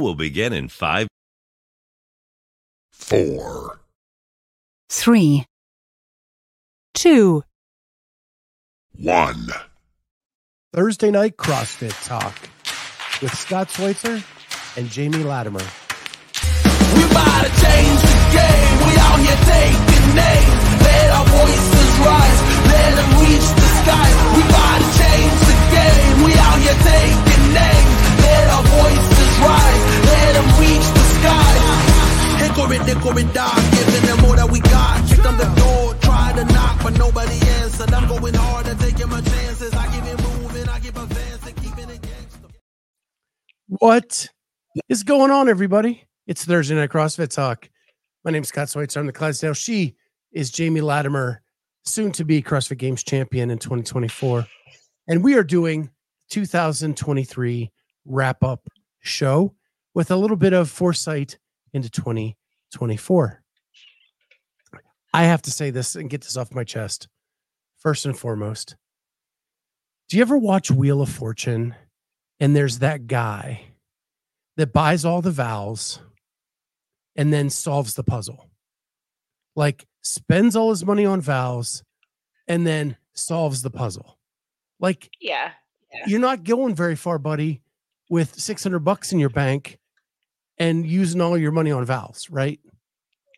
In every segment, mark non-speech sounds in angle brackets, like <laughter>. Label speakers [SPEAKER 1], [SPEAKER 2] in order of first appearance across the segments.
[SPEAKER 1] will begin in five.
[SPEAKER 2] four,
[SPEAKER 3] three, two,
[SPEAKER 2] one.
[SPEAKER 4] Thursday night CrossFit Talk with Scott Schweitzer and Jamie Latimer.
[SPEAKER 5] We about to change the game. We out here taking names. Let our voices rise. Let them reach the skies. We about to change the game. We out here taking names. Let our voices rise. Let them reach the skies. Hickory, dickory, dock. Giving them all that we got. Kick on the door. Try to knock, but nobody answered. I'm going hard and taking my chances. I keep it moving. I keep advancing. Keeping it gangster.
[SPEAKER 4] What is going on, everybody? It's Thursday night CrossFit Talk. My name's Scott Schweitzer. I'm the Clydesdale. She is Jamie Latimer, soon to be CrossFit Games champion in 2024. And we are doing 2023 wrap up show with a little bit of foresight into 2024. I have to say this and get this off my chest. First and foremost, do you ever watch Wheel of Fortune and there's that guy that buys all the vowels and then solves the puzzle? Like spends all his money on vowels and then solves the puzzle. Like
[SPEAKER 6] Yeah.
[SPEAKER 4] you're not going very far, buddy, with 600 bucks in your bank and using all your money on vowels, right?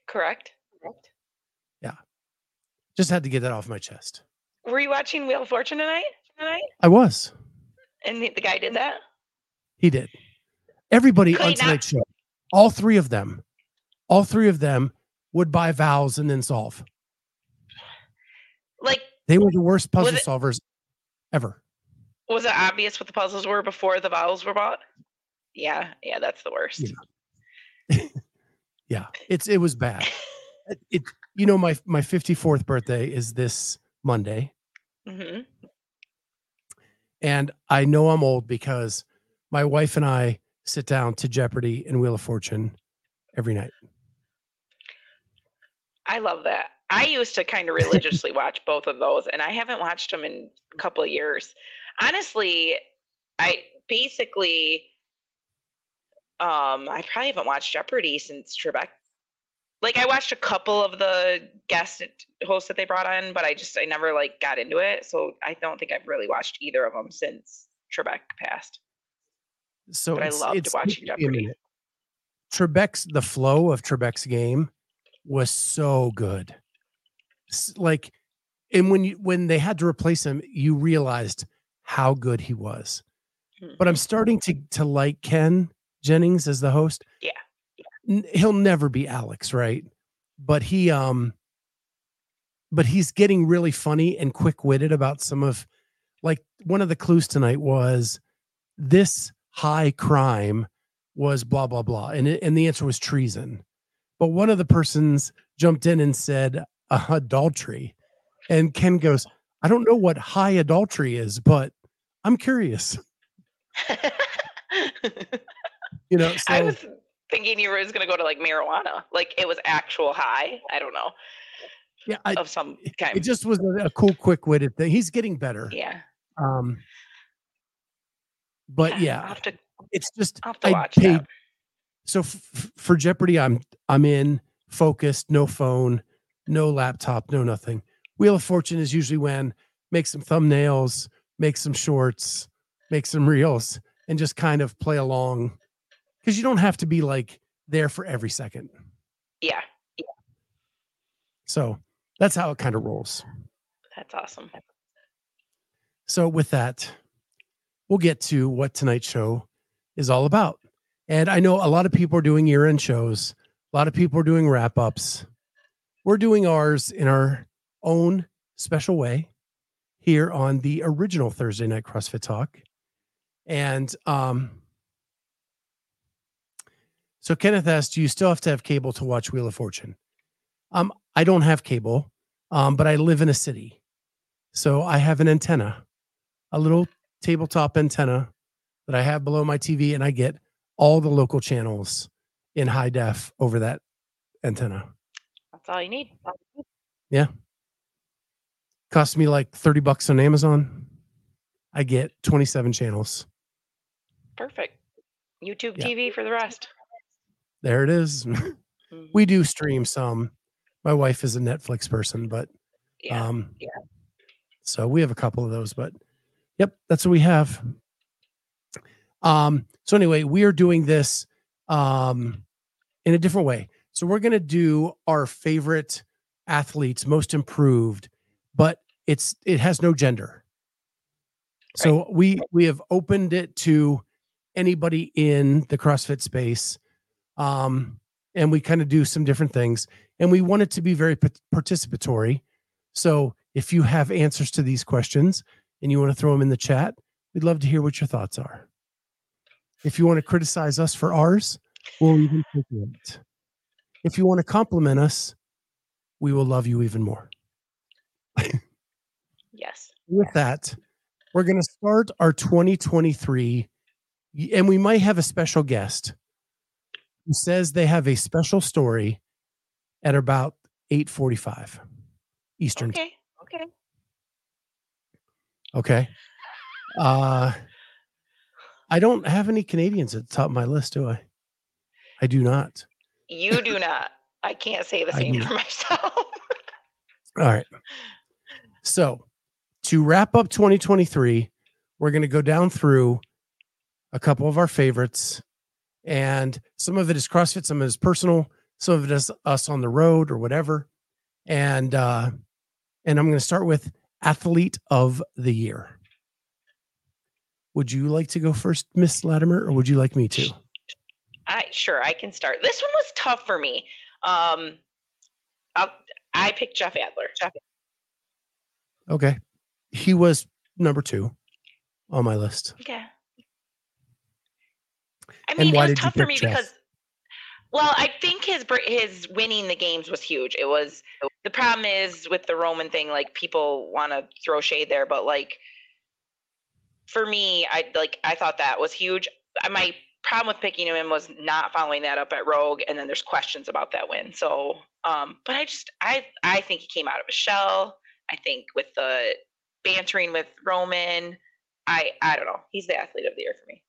[SPEAKER 6] Correct. Correct. Yeah.
[SPEAKER 4] Just had to get that off my chest.
[SPEAKER 6] Were you watching Wheel of Fortune tonight? Tonight?
[SPEAKER 4] I was.
[SPEAKER 6] And the, the guy did that?
[SPEAKER 4] He did. Everybody
[SPEAKER 6] Could
[SPEAKER 4] on
[SPEAKER 6] he not-
[SPEAKER 4] tonight's show, all three of them, all three of them would buy vowels and then solve.
[SPEAKER 6] Like,
[SPEAKER 4] They were the worst puzzle
[SPEAKER 6] it-
[SPEAKER 4] solvers ever.
[SPEAKER 6] was it obvious what the puzzles were before the vowels were bought? Yeah. Yeah, that's the worst.
[SPEAKER 4] Yeah. <laughs> Yeah, it's it was bad. It, you know my my 54th birthday is this Monday,
[SPEAKER 6] hmm
[SPEAKER 4] and I know I'm old because my wife and I sit down to Jeopardy and Wheel of Fortune every night.
[SPEAKER 6] I love that. I used to kind of <laughs> religiously watch both of those, and I haven't watched them in a couple of years. Honestly, I basically, um, I probably haven't watched Jeopardy since Trebek. Like, I watched a couple of the guest hosts that they brought on, but I just I never like got into it. So I don't think I've really watched either of them since Trebek passed.
[SPEAKER 4] So
[SPEAKER 6] I loved watching
[SPEAKER 4] taken me a
[SPEAKER 6] Jeopardy.
[SPEAKER 4] Trebek's the flow of Trebek's game was so good. Like, and when you when they had to replace him, you realized how good he was. But I'm starting to to like Ken Jennings as the host.
[SPEAKER 6] Yeah.
[SPEAKER 4] He'll never be Alex, right? But he um but he's getting really funny and quick-witted about some of like one of the clues tonight was this high crime was blah blah blah and it, and the answer was treason but one of the persons jumped in and said uh, adultery and ken goes i don't know what high adultery is but i'm curious <laughs> you know so
[SPEAKER 6] I was thinking you were going to go to like marijuana, like it was actual high. I don't know
[SPEAKER 4] yeah I,
[SPEAKER 6] of some kind.
[SPEAKER 4] it just was a, a cool quick-witted thing he's getting better
[SPEAKER 6] yeah,
[SPEAKER 4] um but yeah
[SPEAKER 6] have to,
[SPEAKER 4] it's just
[SPEAKER 6] I'll have to
[SPEAKER 4] I
[SPEAKER 6] watch
[SPEAKER 4] paid
[SPEAKER 6] that.
[SPEAKER 4] so f- for Jeopardy, I'm I'm in focused, no phone, no laptop, no nothing. Wheel of Fortune is usually when make some thumbnails, make some shorts, make some reels, and just kind of play along because you don't have to be like there for every second.
[SPEAKER 6] Yeah,
[SPEAKER 4] So that's how it kind of rolls.
[SPEAKER 6] that's awesome.
[SPEAKER 4] So with that, we'll get to what tonight's show is all about. And I know a lot of people are doing year-end shows. A lot of people are doing wrap-ups. We're doing ours in our own special way here on the original Thursday night CrossFit Talk. And um so Kenneth asked, do you still have to have cable to watch Wheel of Fortune? Um, I don't have cable, um, but I live in a city. So I have an antenna, a little tabletop antenna that I have below my TV, and I get all the local channels in high def over that antenna.
[SPEAKER 6] That's all you need.
[SPEAKER 4] Yeah, cost me like 30 bucks on Amazon. I get 27 channels.
[SPEAKER 6] Perfect. YouTube
[SPEAKER 4] Yeah.
[SPEAKER 6] TV for the rest.
[SPEAKER 4] There it is. <laughs> We do stream some. My wife is a Netflix person, but
[SPEAKER 6] yeah.
[SPEAKER 4] um
[SPEAKER 6] yeah.
[SPEAKER 4] so we have a couple of those, but yep, that's what we have. Um, so anyway, we are doing this um in a different way. So we're gonna do our favorite athletes, most improved, but it's it has no gender. So we we have opened it to anybody in the CrossFit space. Um, and we kind of do some different things and we want it to be very participatory. So if you have answers to these questions and you want to throw them in the chat, we'd love to hear what your thoughts are. If you want to criticize us for ours, we'll even take it. If you want to compliment us, we will love you even more.
[SPEAKER 6] Yes. <laughs>
[SPEAKER 4] With that, we're going to start our 2023 and we might have a special guest who says they have a special story at about 8:45 Eastern
[SPEAKER 6] Okay. Okay.
[SPEAKER 4] Okay. Uh I don't have any Canadians at the top of my list, do I? I do not.
[SPEAKER 6] You do not. I can't say the same for myself.
[SPEAKER 4] All right. So, to wrap up 2023, we're going to go down through a couple of our favorites and some of it is CrossFit, some of it is personal, some of it is us on the road or whatever. And uh and I'm going to start with athlete of the year. Would you like to go first, Miss Latimer, or would you like me to?
[SPEAKER 6] I sure I can start. This one was tough for me. Um, I'll, I picked Jeff Adler. Jeff,
[SPEAKER 4] Okay. He was number two on my list.
[SPEAKER 6] yeah. I
[SPEAKER 4] And
[SPEAKER 6] mean,
[SPEAKER 4] why
[SPEAKER 6] it was
[SPEAKER 4] did
[SPEAKER 6] tough for me
[SPEAKER 4] Jeff?
[SPEAKER 6] because, well, I think his his winning the games was huge. It was the problem is with the Roman thing, like people want to throw shade there, but like for me, I like I thought that was huge. My problem with picking him in was not following that up at Rogue, and then there's questions about that win. So, um, but I just I I think he came out of a shell. I think with the bantering with Roman, I I don't know. He's the athlete of the year for me.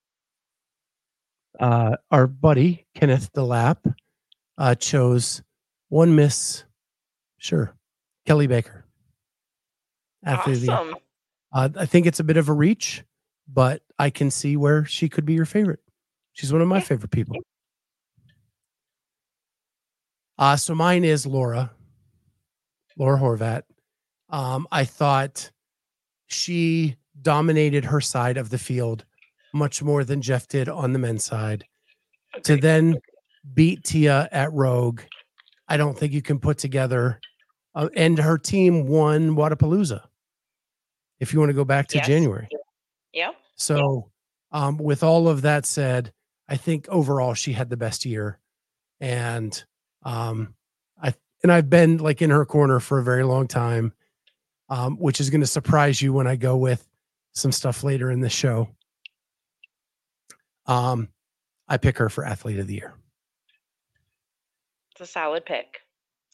[SPEAKER 4] Uh, our buddy Kenneth DeLapp uh, chose one Miss, sure, Kelly Baker. Athlete of the Uh, I think it's a bit of a reach, but I can see where she could be your favorite. She's one of my
[SPEAKER 6] Yeah.
[SPEAKER 4] favorite people. Uh, so mine is Laura, Laura Horvath. Um, I thought she dominated her side of the field much more than Jeff did on the men's side. To then beat Tia at Rogue, I don't think you can put together. Uh, and her team won Wodapalooza. If you want to go back to
[SPEAKER 6] Yes.
[SPEAKER 4] January.
[SPEAKER 6] Yeah.
[SPEAKER 4] So, um, with all of that said, I think overall she had the best year, and um, I and I've been like in her corner for a very long time, um, which is going to surprise you when I go with some stuff later in the show. Um, I pick her for athlete of the year.
[SPEAKER 6] It's a solid pick.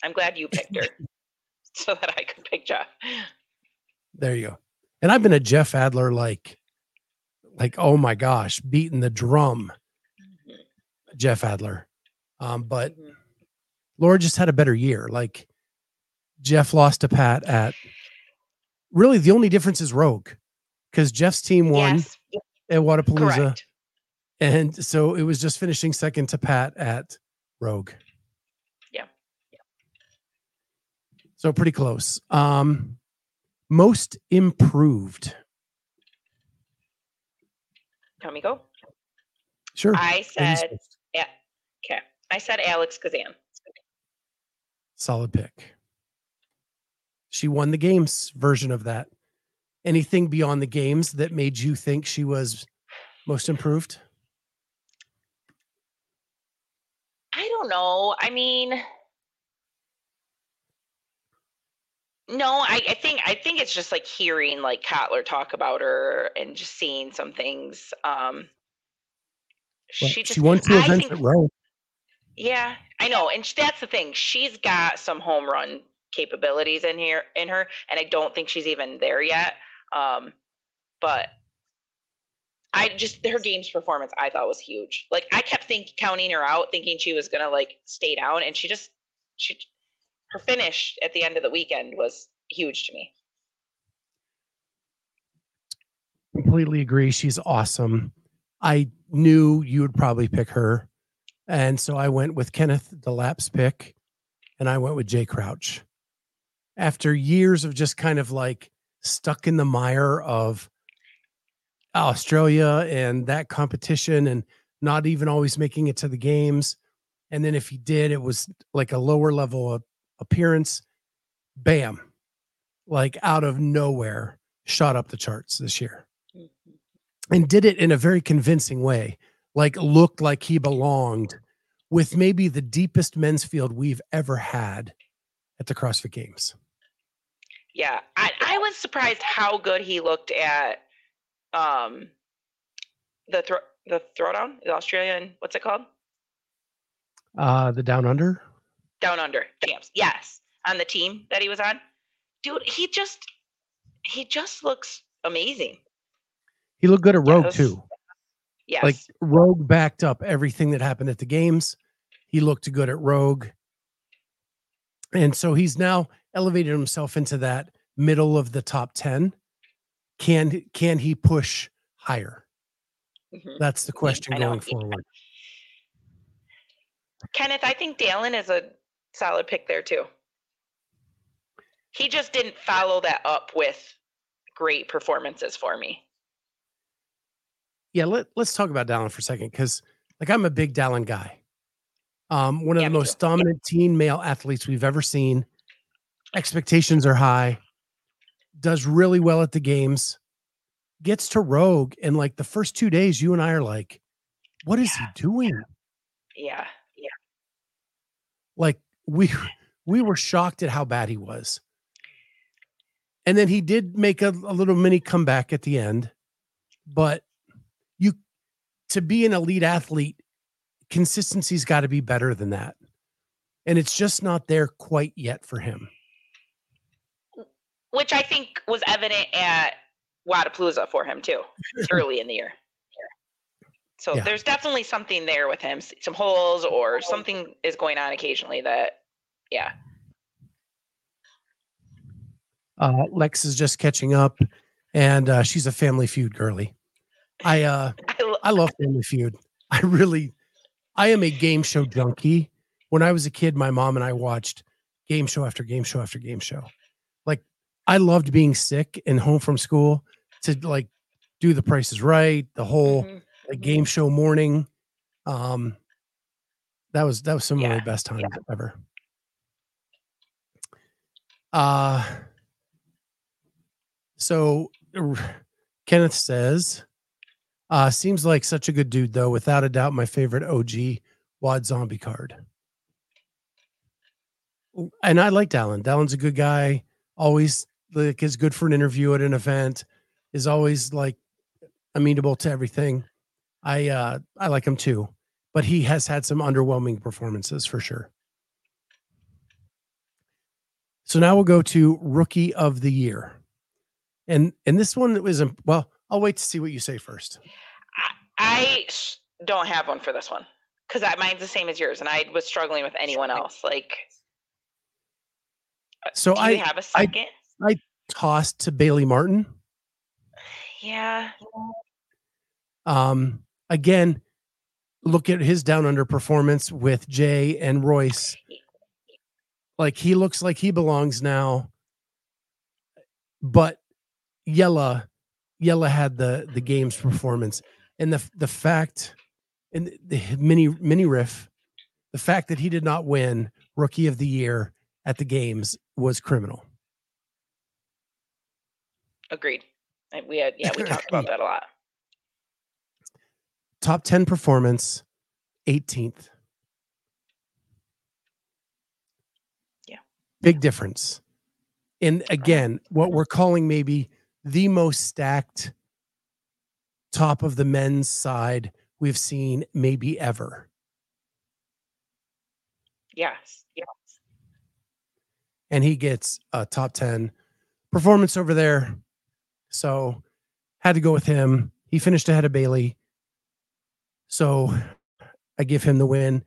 [SPEAKER 6] I'm glad you picked her <laughs> so that I could pick Jeff.
[SPEAKER 4] There you go. And I've been a Jeff Adler like, like oh my gosh, beating the drum, Jeff Adler. Um, but
[SPEAKER 6] Mhm.
[SPEAKER 4] Laura just had a better year. Like Jeff lost to Pat at really the only difference is Rogue because Jeff's team won
[SPEAKER 6] Yes,
[SPEAKER 4] at Wodapalooza.
[SPEAKER 6] correct.
[SPEAKER 4] And so it was just finishing second to Pat at Rogue.
[SPEAKER 6] Yeah.
[SPEAKER 4] So pretty close. Um most improved.
[SPEAKER 6] Let me go.
[SPEAKER 4] Sure.
[SPEAKER 6] I said,
[SPEAKER 4] yeah.
[SPEAKER 6] okay. I said Alex Gazan.
[SPEAKER 4] Solid pick. She won the games version of that. Anything beyond the games that made you think she was most improved?
[SPEAKER 6] I don't know. I mean, no, I, I think I think it's just like hearing like Kotler talk about her and just seeing some things. Um,
[SPEAKER 4] Well,
[SPEAKER 6] she just
[SPEAKER 4] she won two
[SPEAKER 6] I
[SPEAKER 4] events at.
[SPEAKER 6] Yeah, I know, and that's the thing. She's got some home run capabilities in here in her, and I don't think she's even there yet. Um, but I just her game's performance I thought was huge. Like I kept think counting her out, thinking she was gonna like stay down, and she just she her finish at the end of the weekend was huge to me.
[SPEAKER 4] Completely agree. She's awesome. I knew you would probably pick her. And so I went with Kenneth Delap's pick and I went with Jay Crouch. After years of just kind of like stuck in the mire of Australia and that competition and not even always making it to the games. And then if he did, it was like a lower level of appearance. Bam. Like out of nowhere, shot up the charts this year mm-hmm. and did it in a very convincing way. Like looked like he belonged with maybe the deepest men's field we've ever had at the CrossFit Games.
[SPEAKER 6] Yeah, I, I was surprised how good he looked at um the throw the throwdown, the Australian, what's it called?
[SPEAKER 4] Uh the down under.
[SPEAKER 6] Down under champs. Yes, on the team that he was on. Dude, he just he just looks amazing.
[SPEAKER 4] He looked good at Rogue too.
[SPEAKER 6] Yes.
[SPEAKER 4] Like Rogue backed up everything that happened at the games. He looked good at Rogue. And so he's now elevated himself into that middle of the top 10. Can can he push higher?
[SPEAKER 6] Mhm.
[SPEAKER 4] That's the question
[SPEAKER 6] I
[SPEAKER 4] going forward.
[SPEAKER 6] Kenneth, I think Dallin is a solid pick there too. He just didn't follow that up with great performances for me.
[SPEAKER 4] Yeah, let, let's talk about Dallin for a second because like I'm a big Dallin guy. Um, one of
[SPEAKER 6] Yeah,
[SPEAKER 4] the most
[SPEAKER 6] too. Yeah.
[SPEAKER 4] dominant teen male athletes we've ever seen. Expectations are high, does really well at the games, gets to Rogue, and like the first two days, you and I are like, what is
[SPEAKER 6] Yeah.
[SPEAKER 4] he doing?
[SPEAKER 6] Yeah. Yeah.
[SPEAKER 4] Like we <laughs> we were shocked at how bad he was. And then he did make a, a little mini comeback at the end, but you to be an elite athlete, consistency's got to be better than that. And it's just not there quite yet for him.
[SPEAKER 6] Which I think was evident at Wodapalooza for him too, <laughs> early in the year. So
[SPEAKER 4] Yeah.
[SPEAKER 6] there's definitely something there with him, some holes or something is going on occasionally that, yeah.
[SPEAKER 4] Uh, Lex is just catching up, and uh, she's a Family Feud girly. I uh, <laughs>
[SPEAKER 6] I, lo-
[SPEAKER 4] I love Family Feud. I really, I am a game show junkie. When I was a kid, my mom and I watched game show after game show after game show. I loved being sick and home from school to like do the prices right, the whole
[SPEAKER 6] Mhm.
[SPEAKER 4] like game show morning. Um, that was that was some of
[SPEAKER 6] Yeah,
[SPEAKER 4] my best times ever. Uh so Kenneth says, uh, seems like such a good dude though. Without a doubt, my favorite OG Wad Zombie card. And I like Dallin. Dallin's a good guy. Always like is good for an interview at an event. Is always like amenable to everything. I uh I like him too, but he has had some underwhelming performances for sure. So now we'll go to rookie of the year. And and this one was well, I'll wait to see what you say first.
[SPEAKER 6] I don't have one for this one because mine's the same as yours, and I was struggling with anyone else. Like,
[SPEAKER 4] So
[SPEAKER 6] do
[SPEAKER 4] I
[SPEAKER 6] have a second?
[SPEAKER 4] Tossed to Bailey Martin.
[SPEAKER 6] yeah,
[SPEAKER 4] Um again, look at his down under performance with Jay and Royce. Like he looks like he belongs now. But Jelle Jelle had the the game's performance and the the fact and the mini mini riff the fact that he did not win rookie of the year at the games was criminal.
[SPEAKER 6] Agreed. We had, yeah, we talked about <laughs> that a lot.
[SPEAKER 4] Top 10 performance 18th.
[SPEAKER 6] Yeah.
[SPEAKER 4] Big difference. And again, what we're calling maybe the most stacked top of the men's side we've seen maybe ever.
[SPEAKER 6] Yes, yeah,
[SPEAKER 4] And he gets a top 10 performance over there. So had to go with him. He finished ahead of Bailey. So I give him the win.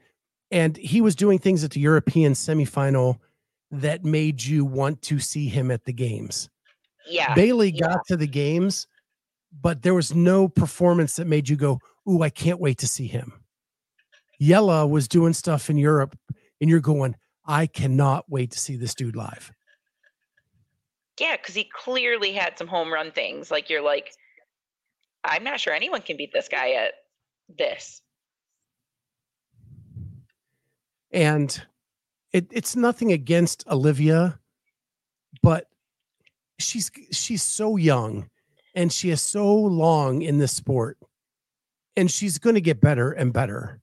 [SPEAKER 4] And he was doing things at the European semifinal that made you want to see him at the games.
[SPEAKER 6] Yeah.
[SPEAKER 4] Bailey
[SPEAKER 6] yeah.
[SPEAKER 4] got to the games, but there was no performance that made you go, Ooh, I can't wait to see him. Jelle was doing stuff in Europe, and you're going, I cannot wait to see this dude live.
[SPEAKER 6] Yeah, because he clearly had some home run things. Like you're like, I'm not sure anyone can beat this guy at this.
[SPEAKER 4] And it, it's nothing against Olivia, but she's she's so young and she is so long in this sport and she's going to get better and better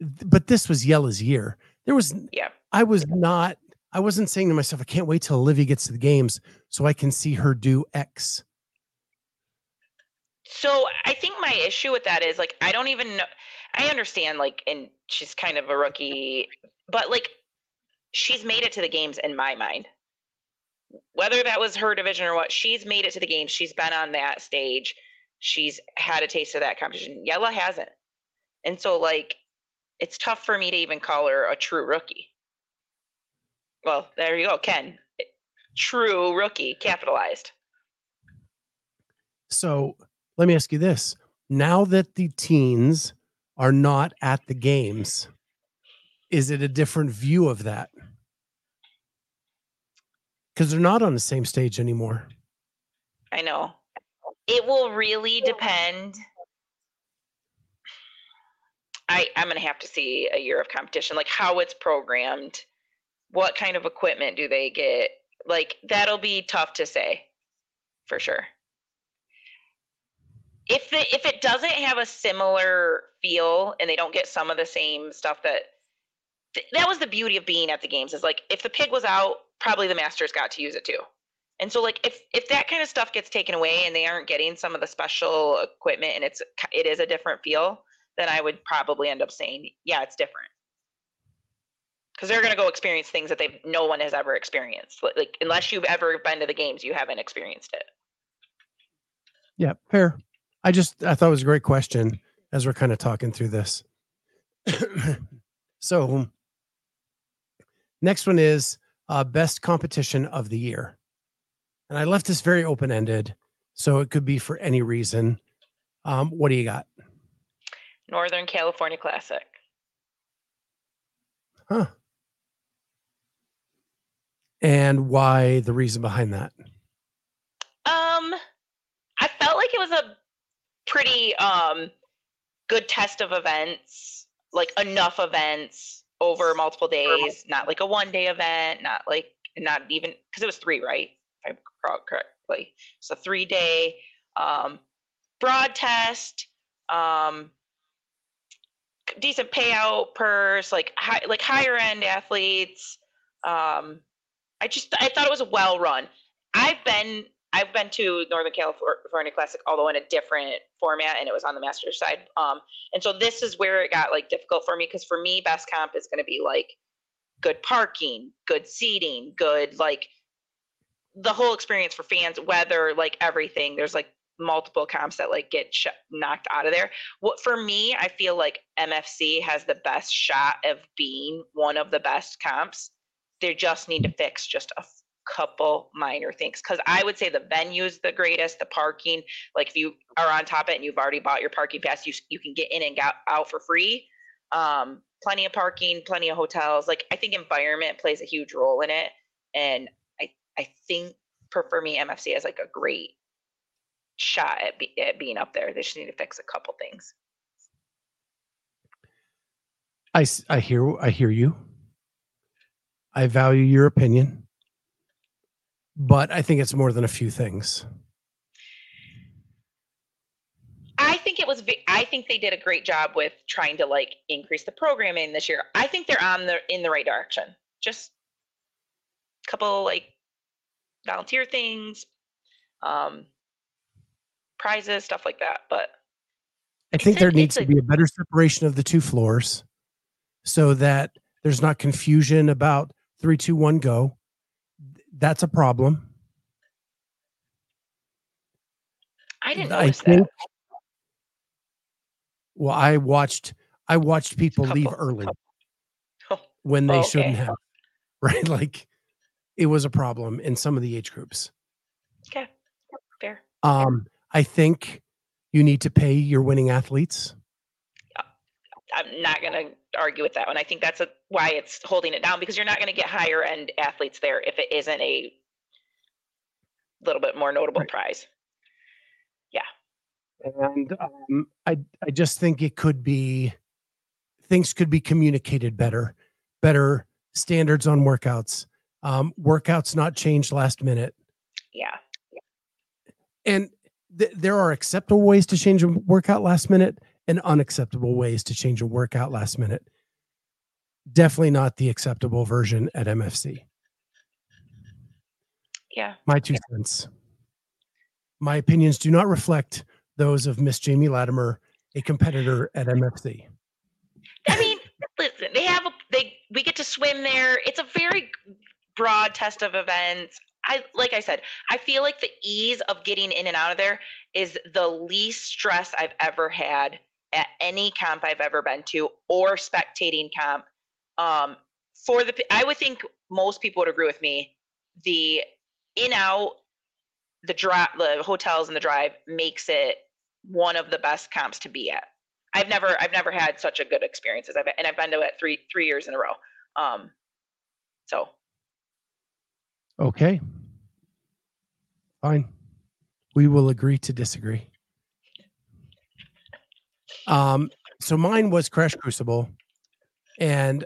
[SPEAKER 4] but this was Jelle's year there was
[SPEAKER 6] Yeah.
[SPEAKER 4] i was not i wasn't saying to myself i can't wait till olivia gets to the games so i can see her do x
[SPEAKER 6] So I think my issue with that is like I don't even know. I understand like, and she's kind of a rookie, but like she's made it to the games in my mind. Whether that was her division or what, she's made it to the games. She's been on that stage. She's had a taste of that competition. Jelle hasn't, and so like it's tough for me to even call her a true rookie. Well, there you go, Ken. True rookie, capitalized.
[SPEAKER 4] so let me ask you this now that the teens are not at the games is it a different view of that because they're not on the same stage anymore
[SPEAKER 6] I know. It will really depend. I I'm gonna have to see a year of competition, like how it's programmed, what kind of equipment do they get? Like that'll be tough to say, for sure. If the if it doesn't have a similar feel and they don't get some of the same stuff that th- that was the beauty of being at the games is like if the pig was out, probably the masters got to use it too. And so like if if that kind of stuff gets taken away and they aren't getting some of the special equipment and it's it is a different feel, then I would probably end up saying, yeah, it's different. Cuz they're going to go experience things that they've no one has ever experienced. Like, like unless you've ever been to the games, you haven't experienced it.
[SPEAKER 4] Yeah, fair. I just I thought it was a great question as we're kind of talking through this. so next one is uh, best competition of the year, and I left this very open ended, so it could be for any reason. Um, what do you got?
[SPEAKER 6] Northern California Classic.
[SPEAKER 4] Huh? And why the reason behind that?
[SPEAKER 6] Um, I felt like it was a pretty um good test of events, like enough events over multiple days, not like a one day event, not like not even because it was three, right? If I recall correctly, so three day um, broad test, um, decent payout purse, like high, like higher end athletes. Um, I just I thought it was a well run. I've been I've been to Northern California Classic, although in a different format, and it was on the Masters side. Um, and so this is where it got like difficult for me because for me, best comp is going to be like good parking, good seating, good like the whole experience for fans, weather, like everything. There's like multiple comps that like get sh- knocked out of there. What for me, I feel like MFC has the best shot of being one of the best comps. They just need to fix just a couple minor things because I would say the venue's the greatest, the parking. Like if you are on top of it and you've already bought your parking pass, you you can get in and get out for free. Um, plenty of parking, plenty of hotels. Like I think environment plays a huge role in it, and I I think for, me MFC has like a great shot at, be, at being up there. They just need to fix a couple things.
[SPEAKER 4] I I hear I hear you. I value your opinion, but I think it's more than a few things.
[SPEAKER 6] I think it was. I think they did a great job with trying to like increase the programming this year. I think they're on the in the right direction. Just a couple like volunteer things, um, prizes, stuff like that. But
[SPEAKER 4] I think
[SPEAKER 6] a-
[SPEAKER 4] there needs to
[SPEAKER 6] a-
[SPEAKER 4] be a better separation of the two floors so that there's not confusion about three, two, one, go. That's a problem.
[SPEAKER 6] I didn't
[SPEAKER 4] I think-
[SPEAKER 6] that.
[SPEAKER 4] Well, I watched I watched people leave early <laughs>
[SPEAKER 6] Oh,
[SPEAKER 4] when they
[SPEAKER 6] Oh,
[SPEAKER 4] shouldn't have. <laughs> Right? Like it was a problem in some of the age groups.
[SPEAKER 6] Okay, fair.
[SPEAKER 4] Um, I think you need to pay your winning athletes.
[SPEAKER 6] I'm not going to argue with that one. I think that's a, why it's holding it down because you're not going to get higher end athletes there if it isn't a little bit more notable
[SPEAKER 4] Right.
[SPEAKER 6] prize. Yeah.
[SPEAKER 4] And um, I I just think it could be things could be communicated better, better standards on workouts. Um, workouts not changed last minute.
[SPEAKER 6] Yeah.
[SPEAKER 4] and th- there are acceptable ways to change a workout last minute and unacceptable ways to change a workout last minute definitely not the acceptable version at mfc
[SPEAKER 6] Yeah.
[SPEAKER 4] my two cents my opinions do not reflect those of miss jamie latimer a competitor at mfc
[SPEAKER 6] I mean, listen, they have a they we get to swim there. It's a very broad test of events. I like I said, I feel like the ease of getting in and out of there is the least stress I've ever had at any camp I've ever been to or spectating camp. Um, for the I would think most people would agree with me. The in out, the drive, the hotels and the drive makes it one of the best camps to be at. I've never I've never had such a good experience as I've and I've been to it three three years in a row. Um, so
[SPEAKER 4] okay fine we will agree to disagree um so mine was crash crucible and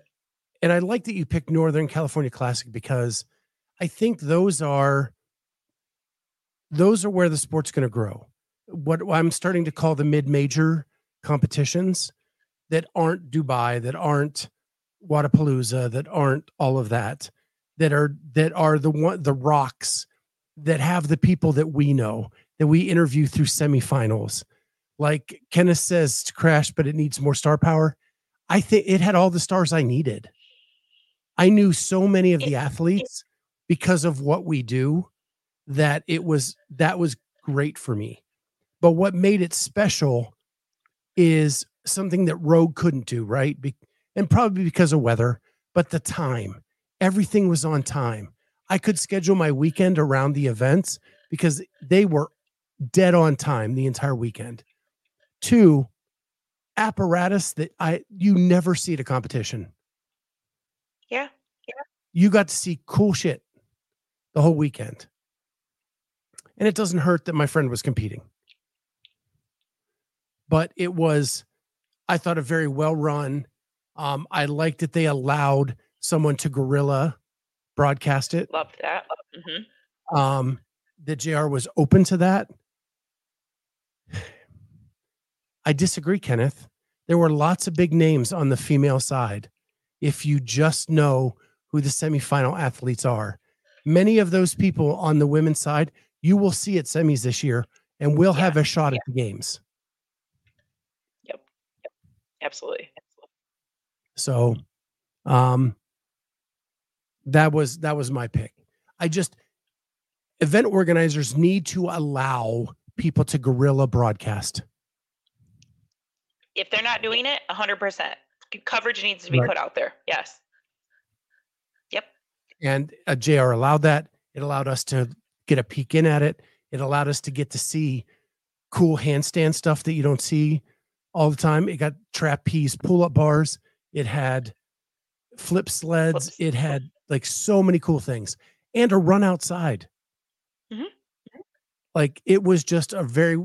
[SPEAKER 4] and i like that you picked northern california classic because i think those are those are where the sport's going to grow. What i'm starting to call the mid-major competitions that aren't dubai that aren't wodapalooza that aren't all of that that are that are the one the rocks that have the people that we know that we interview through semifinals like kenneth says to crash but it needs more star power. I think it had all the stars i needed. I knew so many of the athletes because of what we do that it was that was great for me. But what made it special is something that rogue couldn't do right? Be- and probably because of weather but the time. Everything was on time. I could schedule my weekend around the events because they were dead on time the entire weekend two apparatus that i you never see at a competition
[SPEAKER 6] yeah, Yeah.
[SPEAKER 4] you got to see cool shit the whole weekend. And it doesn't hurt that my friend was competing. But it was, I thought, a very well run. Um, I liked that they allowed someone to guerrilla broadcast it.
[SPEAKER 6] loved that. hmm
[SPEAKER 4] Um, that JR was open to that. I disagree, Kenneth. There were lots of big names on the female side. If you just know who the semifinal athletes are, many of those people on the women's side, you will see at semis this year and will have a shot at the games. Yep.
[SPEAKER 6] Absolutely.
[SPEAKER 4] So um that was that was my pick. I just event organizers need to allow people to guerrilla broadcast.
[SPEAKER 6] If they're not doing it, hundred percent coverage needs to be
[SPEAKER 4] Right.
[SPEAKER 6] put out there. Yes. Yep.
[SPEAKER 4] And uh, JR allowed that. It allowed us to get a peek in at it. It allowed us to get to see cool handstand stuff that you don't see all the time. It got trapeze pull up bars. It had flip sleds.
[SPEAKER 6] Flips.
[SPEAKER 4] It had like so many cool things and a run outside.
[SPEAKER 6] Mhm.
[SPEAKER 4] Like it was just a very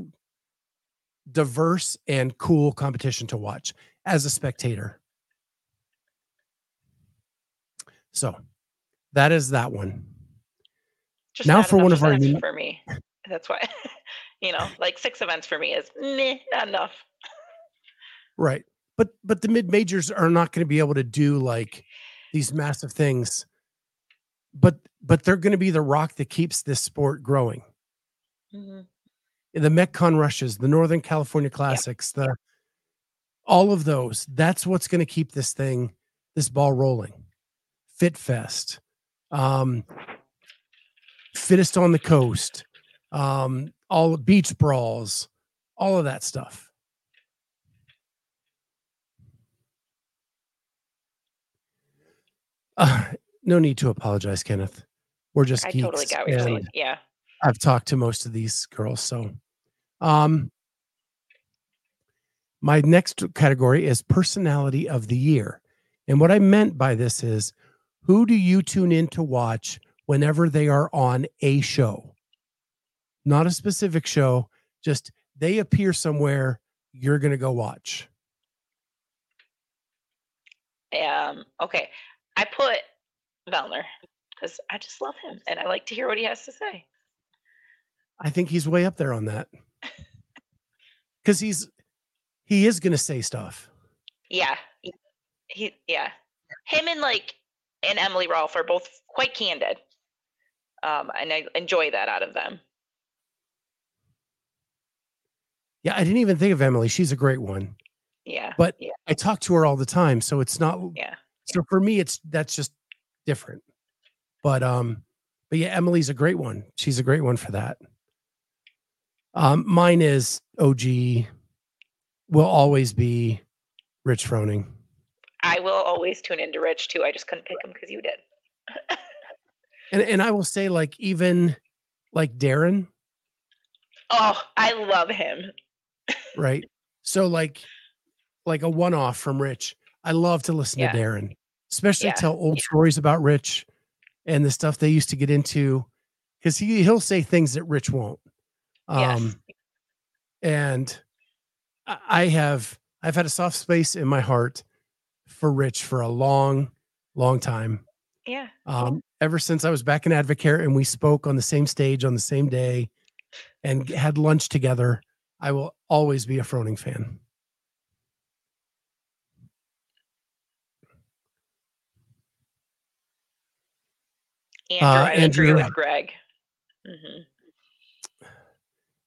[SPEAKER 4] diverse and cool competition to watch as a spectator. So that is that one.
[SPEAKER 6] Just
[SPEAKER 4] Now for one of our new-
[SPEAKER 6] for me. That's why, <laughs> you know, like six events for me is meh, not enough.
[SPEAKER 4] Right. But but the mid majors are not going to be able to do like these massive things. But but they're going to be the rock that keeps this sport growing.
[SPEAKER 6] Mhm.
[SPEAKER 4] The Metcon rushes, the Northern California Classics, the all of those. That's what's going to keep this thing, this ball rolling. Fit Fest, um, fittest on the coast, um, all beach brawls, all of that stuff. Uh, no need to apologize, Kenneth. We're just
[SPEAKER 6] I
[SPEAKER 4] geeks.
[SPEAKER 6] totally got what you're saying. Yeah.
[SPEAKER 4] I've talked to most of these girls, so um my next category is personality of the year. And what I meant by this is who do you tune in to watch whenever they are on a show? Not a specific show, just they appear somewhere you're going to go watch.
[SPEAKER 6] Um, okay. I put Vellner because I just love him and I like to hear what he has to say.
[SPEAKER 4] I think he's way up there on that. <laughs> Cuz he's he is going to say stuff.
[SPEAKER 6] Yeah. He, he yeah. Him and like and Emily Rolfe are both quite candid. Um, and I enjoy that out of them.
[SPEAKER 4] Yeah, I didn't even think of Emily. She's a great one.
[SPEAKER 6] Yeah.
[SPEAKER 4] But
[SPEAKER 6] yeah,
[SPEAKER 4] I talk to her all the time, so it's not
[SPEAKER 6] yeah.
[SPEAKER 4] so for me it's that's just different. But um but yeah, Emily's a great one. She's a great one for that. Um mine is OG will always be Rich Froning.
[SPEAKER 6] I will always tune into Rich too. I just couldn't pick him because you did. <laughs>
[SPEAKER 4] And and I will say like even like Darren,
[SPEAKER 6] Oh, I love him.
[SPEAKER 4] right? So like like a one-off from Rich. I love to listen
[SPEAKER 6] Yeah.
[SPEAKER 4] to Darren, especially
[SPEAKER 6] Yeah.
[SPEAKER 4] tell old stories about Rich and the stuff they used to get into because he he'll say things that Rich won't.
[SPEAKER 6] Yes.
[SPEAKER 4] Um and I have I've had a soft space in my heart for Rich for a long, long time.
[SPEAKER 6] Yeah.
[SPEAKER 4] Um, ever since I was back in Advocare and we spoke on the same stage on the same day and had lunch together, I will always be a Froning fan.
[SPEAKER 6] Andrew,
[SPEAKER 4] Uh,
[SPEAKER 6] agree
[SPEAKER 4] Andrew-
[SPEAKER 6] with Greg. hmm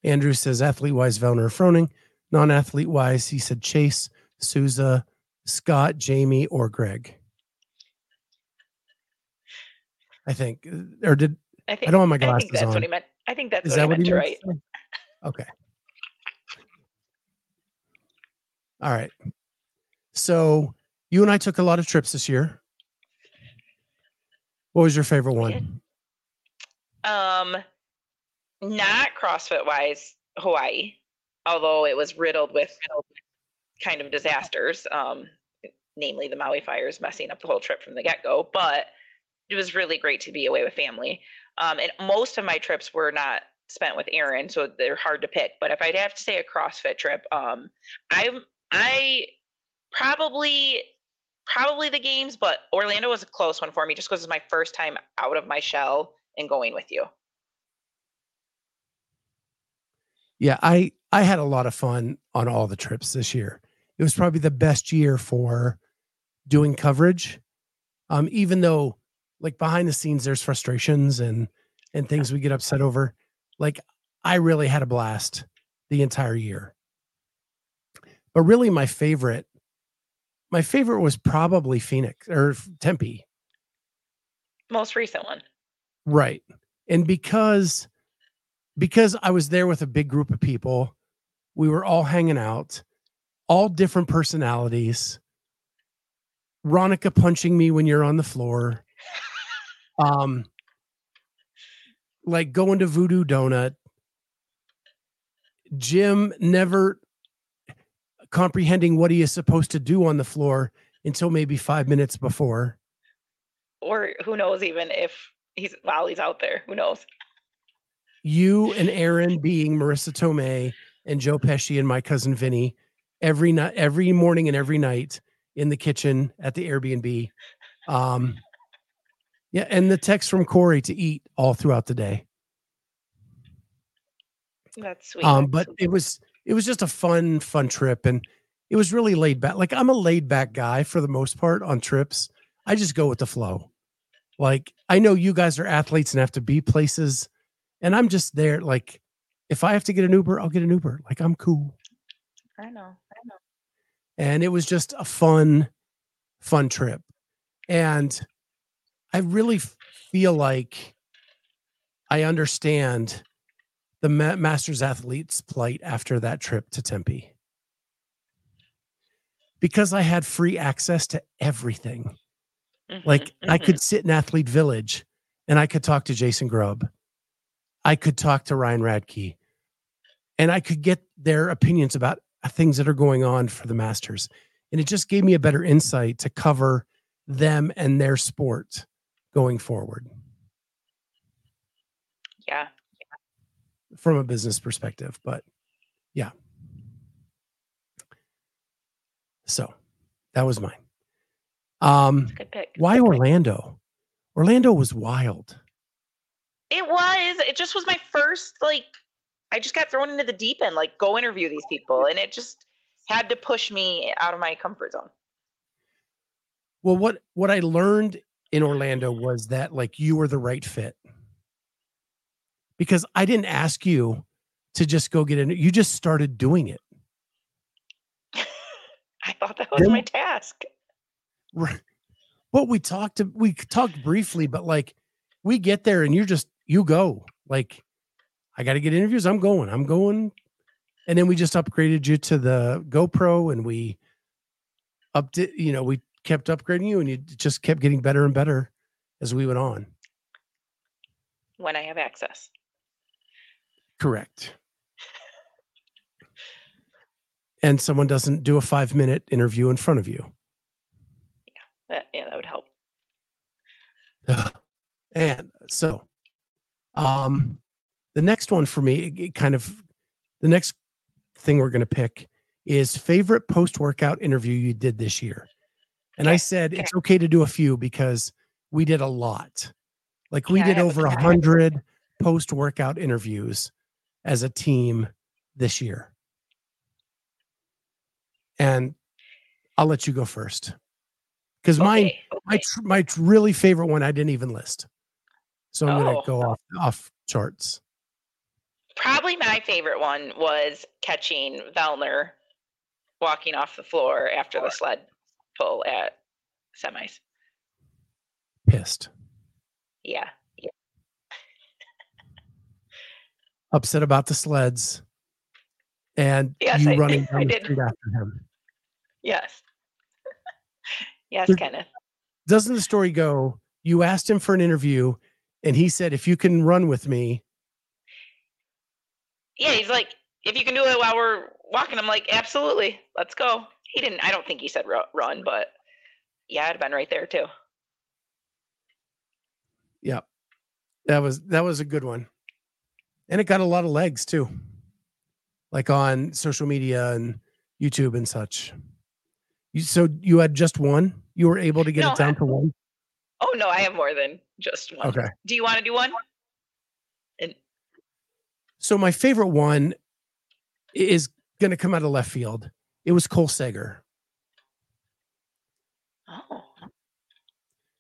[SPEAKER 4] Andrew says athlete wise, Vellner Froning. Non athlete wise, he said Chase, Souza, Scott, Jamie, or Greg. I think, uh, or did
[SPEAKER 6] I think
[SPEAKER 4] I don't have my glasses
[SPEAKER 6] I think that's
[SPEAKER 4] on?
[SPEAKER 6] what he meant. I think that's
[SPEAKER 4] Is
[SPEAKER 6] what
[SPEAKER 4] that
[SPEAKER 6] he
[SPEAKER 4] what he meant? Okay. All right. So you and I took a lot of trips this year. What was your favorite one?
[SPEAKER 6] Um, not CrossFit wise, Hawaii, although it was riddled with kind of disasters, um, namely the Maui fires messing up the whole trip from the get go. But it was really great to be away with family. Um, and most of my trips were not spent with Aaron, so they're hard to pick. But if I'd have to say a CrossFit trip, um, I I probably probably the games, but Orlando was a close one for me just because it's my first time out of my shell and going with you.
[SPEAKER 4] Yeah, I I had a lot of fun on all the trips this year. It was probably the best year for doing coverage. Um, even though like behind the scenes there's frustrations and and things we get upset over. Like I really had a blast the entire year. But really my favorite my favorite was probably Phoenix or Tempe.
[SPEAKER 6] Most recent one.
[SPEAKER 4] Right. And because because I was there with a big group of people, we were all hanging out, all different personalities. Ronica punching me when you're on the floor. Um like going to Voodoo Donut. Jim never comprehending what he is supposed to do on the floor until maybe 5 minutes before.
[SPEAKER 6] Or who knows even if he's while he's out there. Who knows?
[SPEAKER 4] You and Aaron being Marisa Tomei and Joe Pesci and my cousin Vinny every night, every morning and every night in the kitchen at the Airbnb. Um, yeah, and the text from Corey to eat all throughout the day.
[SPEAKER 6] That's sweet.
[SPEAKER 4] Um, but it was it was just a fun, fun trip, and it was really laid back. Like I'm a laid back guy for the most part on trips. I just go with the flow. Like I know you guys are athletes and have to be places, and I'm just there. Like if I have to get an Uber, I'll get an Uber. Like I'm cool.
[SPEAKER 6] I know. I know.
[SPEAKER 4] and it was just a fun fun trip and i really feel like i understand the Ma- Masters athletes' plight after that trip to Tempe. Because I had free access to everything.
[SPEAKER 6] Mhm,
[SPEAKER 4] Like I could sit in Athlete Village and I could talk to Jason Grubb. I could talk to Ryan Radke. And I could get their opinions about things that are going on for the Masters. And it just gave me a better insight to cover them and their sport going forward
[SPEAKER 6] yeah.
[SPEAKER 4] from a business perspective. But yeah. So that was mine. Um,
[SPEAKER 6] Good pick.
[SPEAKER 4] why Orlando? Orlando was wild.
[SPEAKER 6] It was. It just was my first like. I just got thrown into the deep end. Like, go interview these people, and it just had to push me out of my comfort zone.
[SPEAKER 4] Well, what what I learned in Orlando was that like you were the right fit. Because I didn't ask you to just go get in. You just started doing it. <laughs>
[SPEAKER 6] I thought that was
[SPEAKER 4] Then-
[SPEAKER 6] my task.
[SPEAKER 4] Right. Well, we talked to we talked briefly, but like we get there and you're just you go. Like I got to get interviews. I'm going. I'm going. And then we just upgraded you to the GoPro and we upped it, you know, we kept upgrading you and you just kept getting better and better as we went on.
[SPEAKER 6] when I have access.
[SPEAKER 4] Correct. And someone doesn't do a five minute interview in front of you.
[SPEAKER 6] That, yeah, that would help. <sighs>
[SPEAKER 4] And so, um, the next one for me, kind of, the next thing we're going to pick is favorite post workout interview you did this year. And I said it's okay to do a few because we did a lot. Like we did over a <laughs> hundred post workout interviews as a team this year. And I'll let you go first because
[SPEAKER 6] Okay,
[SPEAKER 4] my
[SPEAKER 6] okay.
[SPEAKER 4] tr- my really favorite one I didn't even list. So I'm
[SPEAKER 6] Oh.
[SPEAKER 4] gonna go off off charts.
[SPEAKER 6] Probably my favorite one was catching Vellner walking off the floor after the sled pull at semis.
[SPEAKER 4] Pissed,
[SPEAKER 6] Yeah. <laughs>
[SPEAKER 4] upset about the sleds, and
[SPEAKER 6] Yes,
[SPEAKER 4] you
[SPEAKER 6] I-
[SPEAKER 4] running
[SPEAKER 6] I
[SPEAKER 4] down the
[SPEAKER 6] did.
[SPEAKER 4] street after him.
[SPEAKER 6] Yes. <laughs> yes,
[SPEAKER 4] There-
[SPEAKER 6] Kenneth.
[SPEAKER 4] Doesn't the story go? You asked him for an interview, and he said, "If you can run with me,
[SPEAKER 6] Yeah, he's like, if you can do it while we're walking, I'm like, absolutely, let's go. He didn't. I don't think he said run, but yeah, I'd have been right there too.
[SPEAKER 4] Yep. That was that was a good one. And it got a lot of legs too. Like on social media and YouTube and such. You so you had just one? You were able to get
[SPEAKER 6] No,
[SPEAKER 4] it down
[SPEAKER 6] I-
[SPEAKER 4] to one?
[SPEAKER 6] Oh no, I have more than just one.
[SPEAKER 4] Okay.
[SPEAKER 6] Do you want to do one? And
[SPEAKER 4] So my favorite one is gonna come out of left field. It was Cole Sager.
[SPEAKER 6] oh,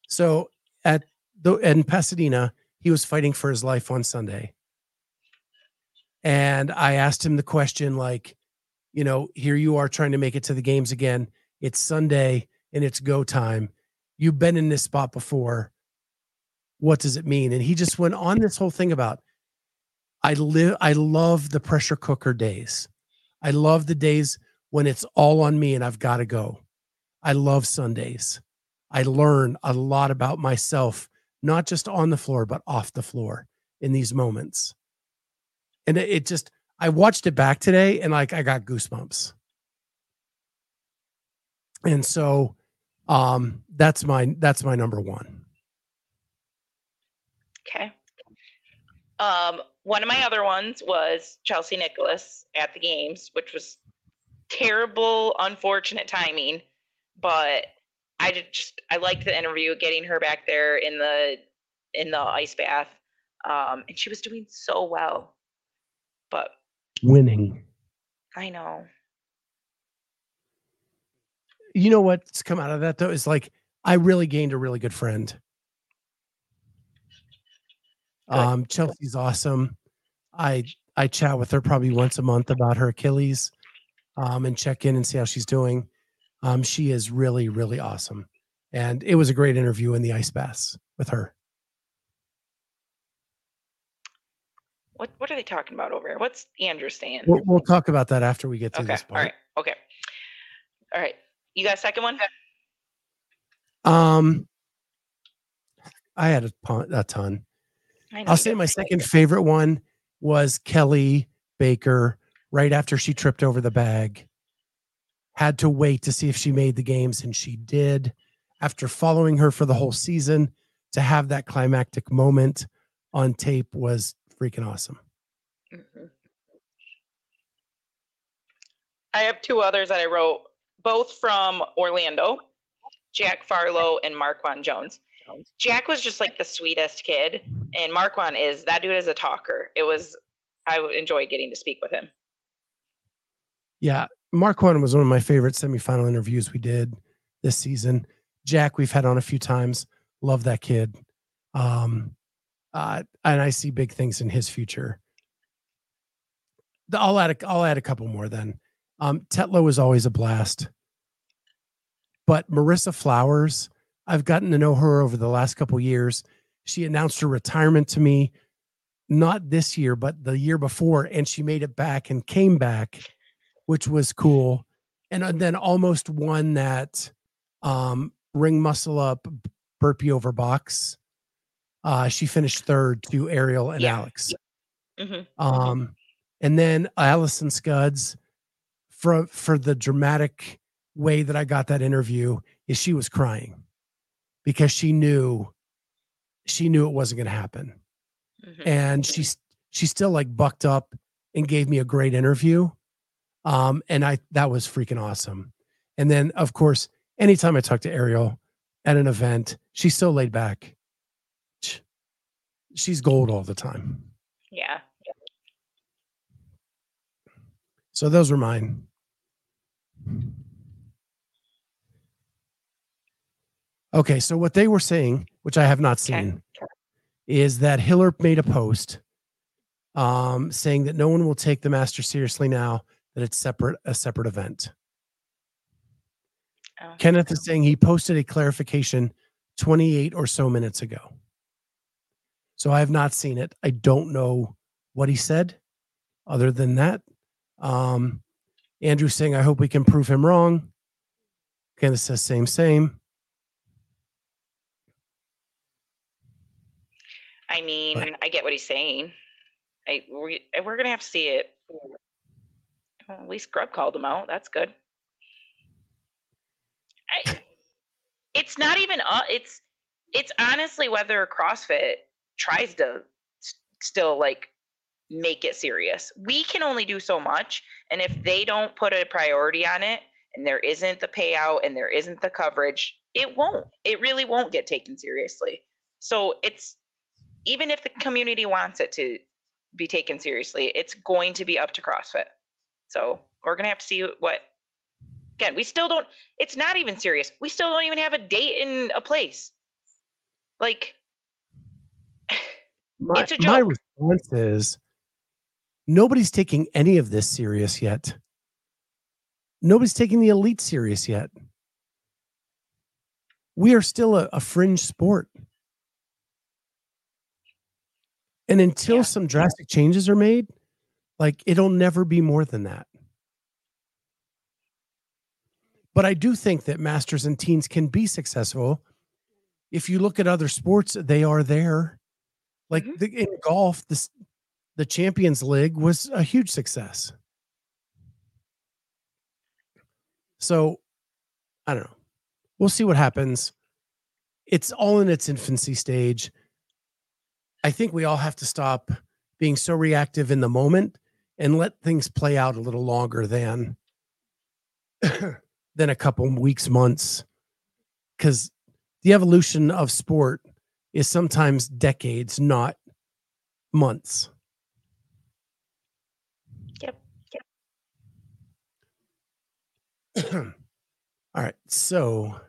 [SPEAKER 4] So at the in Pasadena, he was fighting for his life on Sunday. And I asked him the question like, you know, here you are trying to make it to the games again. It's Sunday and it's go time. You've been in this spot before. What does it mean? And he just went on this whole thing about I live I love the pressure cooker days. I love the days when it's all on me and I've got to go. I love Sundays. I learn a lot about myself, not just on the floor, but off the floor in these moments. And it, just, I watched it back today and like I got goosebumps. And so um that's my that's my number one.
[SPEAKER 6] Okay. Um, one of my other ones was Chelsea Nicholas at the games, which was terrible, unfortunate timing, but I just I liked the interview, getting her back there in the in the ice bath, um, and she was doing so well. But
[SPEAKER 4] Winning.
[SPEAKER 6] I know,
[SPEAKER 4] You know what's come out of that though is like I really gained a really good friend.
[SPEAKER 6] Good.
[SPEAKER 4] Um, Chelsea's awesome. I I chat with her probably once a month about her Achilles, um, and check in and see how she's doing. Um, she is really really awesome, and it was a great interview in the ice baths with her.
[SPEAKER 6] What what are they talking about over here? What's Andrew saying?
[SPEAKER 4] We'll, we'll talk about that after we get to
[SPEAKER 6] okay.
[SPEAKER 4] this
[SPEAKER 6] All
[SPEAKER 4] part.
[SPEAKER 6] right. Okay. All right. You got a second one?
[SPEAKER 4] Um, I had a, a ton. I'll say my second favorite one was Kelly Baker right after she tripped over the bag. Had to wait to see if she made the games, and she did. After following her for the whole season, to have that climactic moment on tape was freaking awesome.
[SPEAKER 6] Mhm. I have two others that I wrote, both from Orlando, Jack Farlow and Marquand Jones. Jack was just like the sweetest kid, and Marquand is that dude is a talker. It was I would enjoy getting to speak with him.
[SPEAKER 4] Yeah, Marquand was one of my favorite semifinal interviews we did this season. Jack, we've had on a few times. Love that kid. Um, uh, and I see big things in his future. I'll add a, I'll add a couple more then. Um, Tetlow is always a blast, but Marissa Flowers, I've gotten to know her over the last couple years. She announced her retirement to me, not this year, but the year before, and she made it back and came back which was cool. And uh, then almost won that um, ring muscle up burpee over box. Uh, she finished third to Ariel and
[SPEAKER 6] Yeah.
[SPEAKER 4] Alex.
[SPEAKER 6] hmm
[SPEAKER 4] Um, and then Allison Scudds for for the dramatic way that I got that interview is she was crying because she knew she knew it wasn't going to happen.
[SPEAKER 6] Hmm
[SPEAKER 4] and she's she still like bucked up and gave me a great interview um and i that was freaking awesome. And then of course anytime i talk to ariel at an event she's so laid back. She's gold all the time.
[SPEAKER 6] Yeah.
[SPEAKER 4] so those were mine okay so what they were saying which i have not
[SPEAKER 6] Okay.
[SPEAKER 4] seen is that hiller made a post um, saying that no one will take the master seriously now that it's separate a separate event.
[SPEAKER 6] Oh,
[SPEAKER 4] kenneth is saying he posted a clarification 28 or so minutes ago. So i have not seen it. I don't know what he said. Other than that um, andrew saying i hope we can prove him wrong. Kenneth says same same
[SPEAKER 6] I mean, I get what he's saying. I we, we're gonna have to see it. Well, at least Grubb called him out. That's good. I, it's not even. Uh, it's it's honestly whether CrossFit tries to s- still like make it serious. We can only do so much, and if they don't put a priority on it, and there isn't the payout, and there isn't the coverage, it won't. It really won't get taken seriously. So it's even if the community wants it to be taken seriously, it's going to be up to CrossFit. So we're gonna have to see what. Again, we still don't. It's not even serious. We still don't even have a date in a place. Like, <sighs>
[SPEAKER 4] my,
[SPEAKER 6] It's a
[SPEAKER 4] my response is nobody's taking any of this serious yet. Nobody's taking the elite serious yet. We are still a, a fringe sport. And until
[SPEAKER 6] Yeah.
[SPEAKER 4] some drastic changes are made, like it'll never be more than that. But I do think that masters and teens can be successful. If you look at other sports, they are there. Like
[SPEAKER 6] Mhm.
[SPEAKER 4] the, in golf, this the Champions League was a huge success. So I don't know. We'll see what happens. It's all in its infancy stage. I think we all have to stop being so reactive in the moment and let things play out a little longer than <coughs> than a couple weeks, months. Cuz the evolution of sport is sometimes decades, not months.
[SPEAKER 6] Yep, Yep. <coughs>
[SPEAKER 4] All right. So,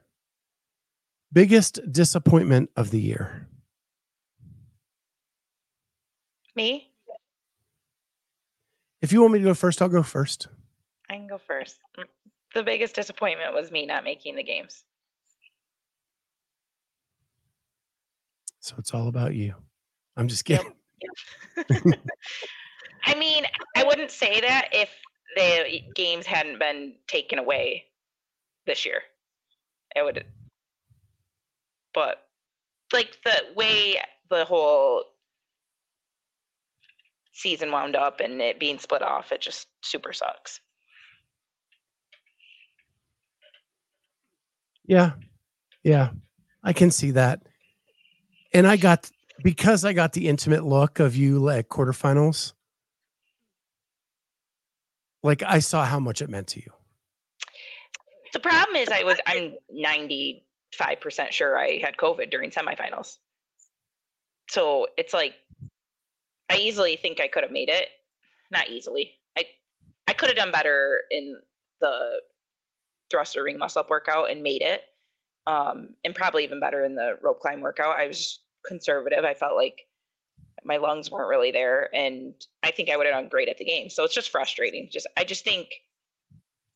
[SPEAKER 4] biggest disappointment of the year.
[SPEAKER 6] Me,
[SPEAKER 4] If you want me to go first, I'll go first.
[SPEAKER 6] I can go first. Mm, The biggest disappointment was me not making the games.
[SPEAKER 4] So it's all about you. I'm just
[SPEAKER 6] Yep.
[SPEAKER 4] kidding. <laughs>
[SPEAKER 6] I mean, I wouldn't say that if the games hadn't been taken away this year. I would, but like the way the whole season wound up and it being split off, it just super sucks.
[SPEAKER 4] Yeah. Yeah. I can see that. And I got because I got the intimate look of you at quarterfinals. Like I saw how much it meant to you.
[SPEAKER 6] The problem is I was I'm 95% sure I had COVID during semifinals. So it's like I easily think I could have made it. Not easily. I I could have done better in the thruster ring muscle up workout and made it. Um, and probably even better in the rope climb workout. I was conservative. I felt like my lungs weren't really there, and I think I would have done great at the game. So it's just frustrating. Just I just think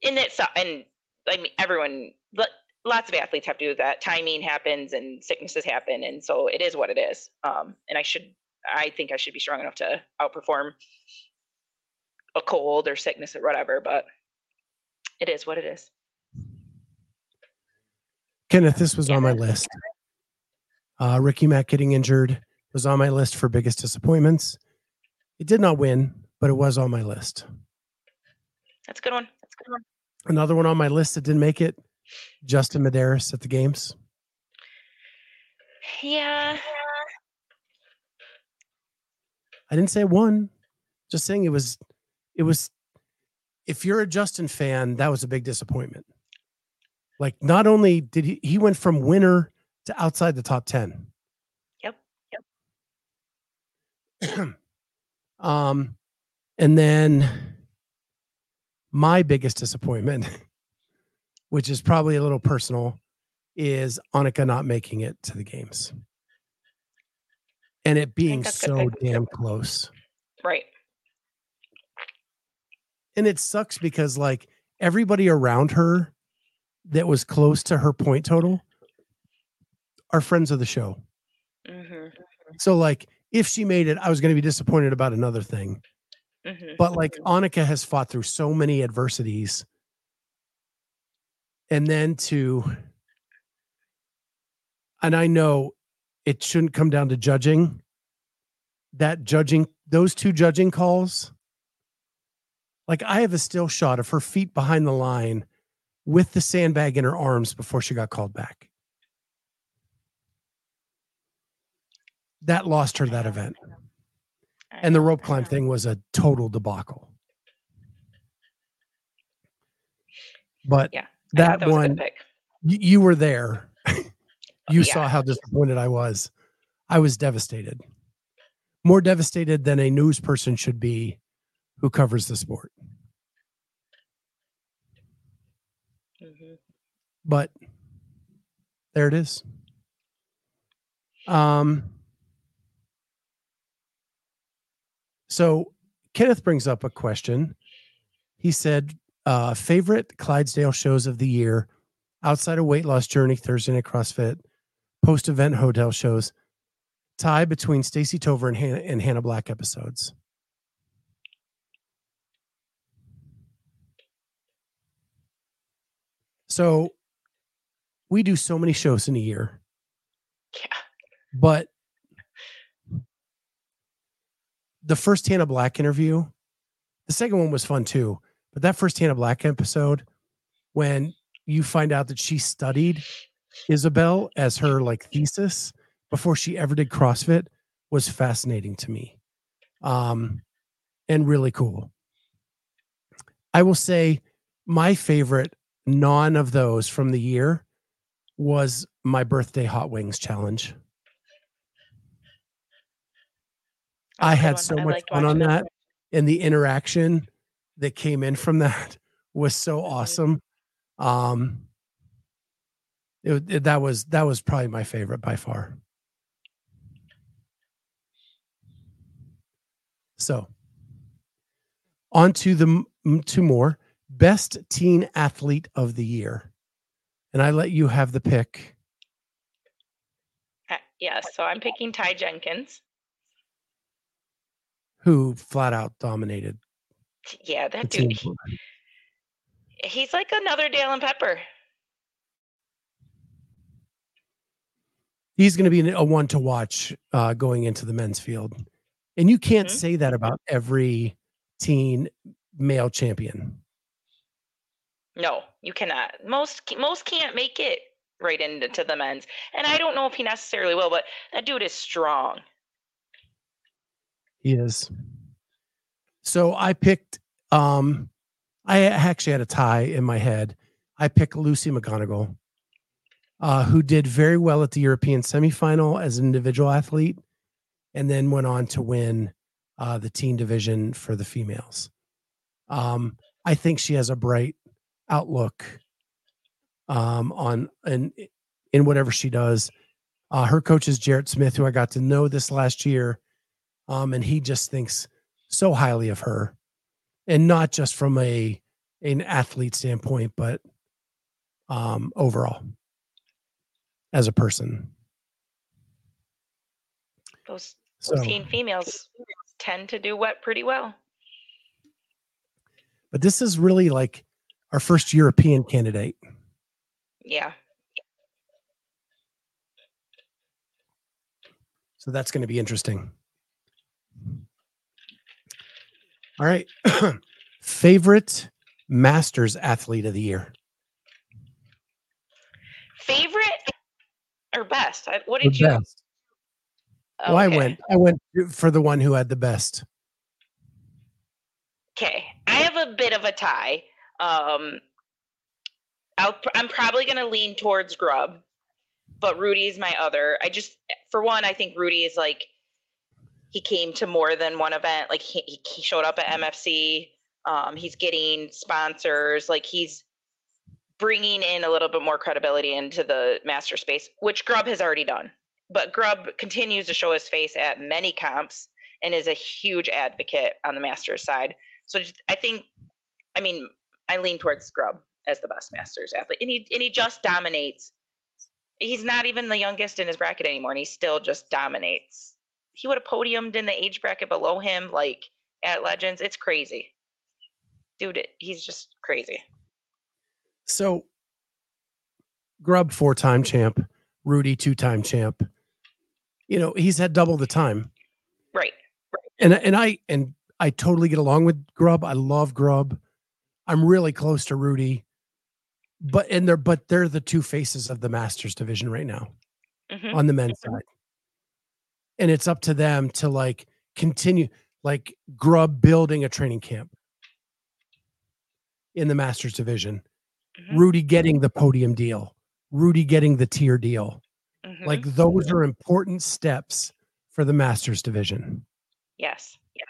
[SPEAKER 6] in it, and I mean everyone, lots of athletes have to do that. Timing happens, and sicknesses happen, and so it is what it is. Um, and I should, I think I should be strong enough to outperform a cold or sickness or whatever. But it is what it is.
[SPEAKER 4] Kenneth, this was on my list. Uh, Ricky Mack getting injured was on my list for biggest disappointments. It did not win, but it was on my list.
[SPEAKER 6] That's a good one. That's a good one.
[SPEAKER 4] Another one on my list that didn't make it Justin Medeiros at the games.
[SPEAKER 6] Yeah.
[SPEAKER 4] I didn't say one. Just saying it was, it was, if you're a Justin fan, that was a big disappointment. Like, not only did he, he went from winner to outside the top 10.
[SPEAKER 6] Yep.
[SPEAKER 4] Yep. <clears throat> um, and then my biggest disappointment, <laughs> which is probably a little personal, is Annika not making it to the games and it being so damn close.
[SPEAKER 6] Right.
[SPEAKER 4] And it sucks because, like, everybody around her that was close to her point total are friends of the show. Mm-hmm. So, like, if she made it, I was going to be disappointed about another thing. Mm-hmm. But like, Annika has fought through so many adversities. And then to, and I know it shouldn't come down to judging. That judging, those two judging calls, like I have a still shot of her feet behind the line with the sandbag in her arms before she got called back. That lost her that event. And the rope climb thing was a total debacle. But
[SPEAKER 6] yeah,
[SPEAKER 4] that, that one, you, you, were there. You yeah. saw how disappointed I was. I was devastated. More devastated than a news person should be who covers the sport. but there it is. Um, so Kenneth brings up a question. He said, uh, favorite Clydesdale shows of the year outside of weight loss journey, Thursday night CrossFit, post event hotel shows, tie between Stacy Tover and Hannah, and Hannah Black episodes. So we do so many shows in a year.
[SPEAKER 6] Yeah.
[SPEAKER 4] But the first Hannah Black interview, the second one was fun too. But that first Hannah Black episode, when you find out that she studied Isabel as her like thesis before she ever did CrossFit, was fascinating to me. Um, and really cool. I will say my favorite non of those from the year was my birthday hot wings challenge. I had so I much fun on that. And the interaction that came in from <laughs> that was so awesome. Um, it, it, that was that was probably my favorite by far. So, on to the two more best teen athlete of the year and I let you have the pick.
[SPEAKER 6] Uh, yes, so I'm picking Ty Jenkins.
[SPEAKER 4] who flat out dominated
[SPEAKER 6] Yeah, that dude. he- he's like another Dallin Pepper.
[SPEAKER 4] He's going to be a one to watch uh, going into the men's field, and you can't
[SPEAKER 6] Mhm.
[SPEAKER 4] say that about every teen male champion.
[SPEAKER 6] No, you cannot. Most most can't make it right into the men's, and I don't know if he necessarily will. But that dude is strong.
[SPEAKER 4] He is. So I picked. Um, I actually had a tie in my head. I picked Lucy McGonigal, uh, who did very well at the European semifinal as an individual athlete, and then went on to win uh, the teen division for the females. Um, I think she has a bright outlook um, on in in whatever she does. Uh, her coach is Jarrett Smith, who I got to know this last year um, and he just thinks so highly of her, and not just from a an athlete standpoint, but um, overall as a person.
[SPEAKER 6] Those
[SPEAKER 4] So,
[SPEAKER 6] those teen females tend to do what pretty well.
[SPEAKER 4] but this is really like our first European candidate.
[SPEAKER 6] Yeah.
[SPEAKER 4] So that's going to be interesting. All right. <clears throat> Favorite Masters athlete of the year?
[SPEAKER 6] Favorite or best? I- What
[SPEAKER 4] The
[SPEAKER 6] did you?
[SPEAKER 4] best. Well, I went. I went for the one who had the best.
[SPEAKER 6] Okay, I have a bit of a tie. Um, I'll, I'm probably going to lean towards Grubb, but Rudy's my other. I just, for one, I think Rudy is like, he came to more than one event. Like he, he- he showed up at MFC. Um, he's getting sponsors. Like he's bringing in a little bit more credibility into the master space, which Grubb has already done. But Grubb continues to show his face at many comps and is a huge advocate on the masters side. So I think, I mean, I lean towards Grubb as the best Masters athlete, and he and he just dominates. He's not even the youngest in his bracket anymore, and he still just dominates. He would have podiumed in the age bracket below him, like at Legends. It's crazy, dude. He's just crazy.
[SPEAKER 4] So, Grubb four time champ, Rudy two time champ. You know he's had double the time,
[SPEAKER 6] Right.
[SPEAKER 4] and and I and I totally get along with Grubb. I love Grubb. I'm really close to Rudy, but and they're but they're the two faces of the Masters division right now
[SPEAKER 6] hmm
[SPEAKER 4] on the men's side, and it's up to them to like continue like Grubb building a training camp in the Masters division.
[SPEAKER 6] Mhm.
[SPEAKER 4] Rudy getting the podium deal, Rudy getting the tier deal.
[SPEAKER 6] hmm
[SPEAKER 4] Like those are important steps for the Masters division,
[SPEAKER 6] yes, yes,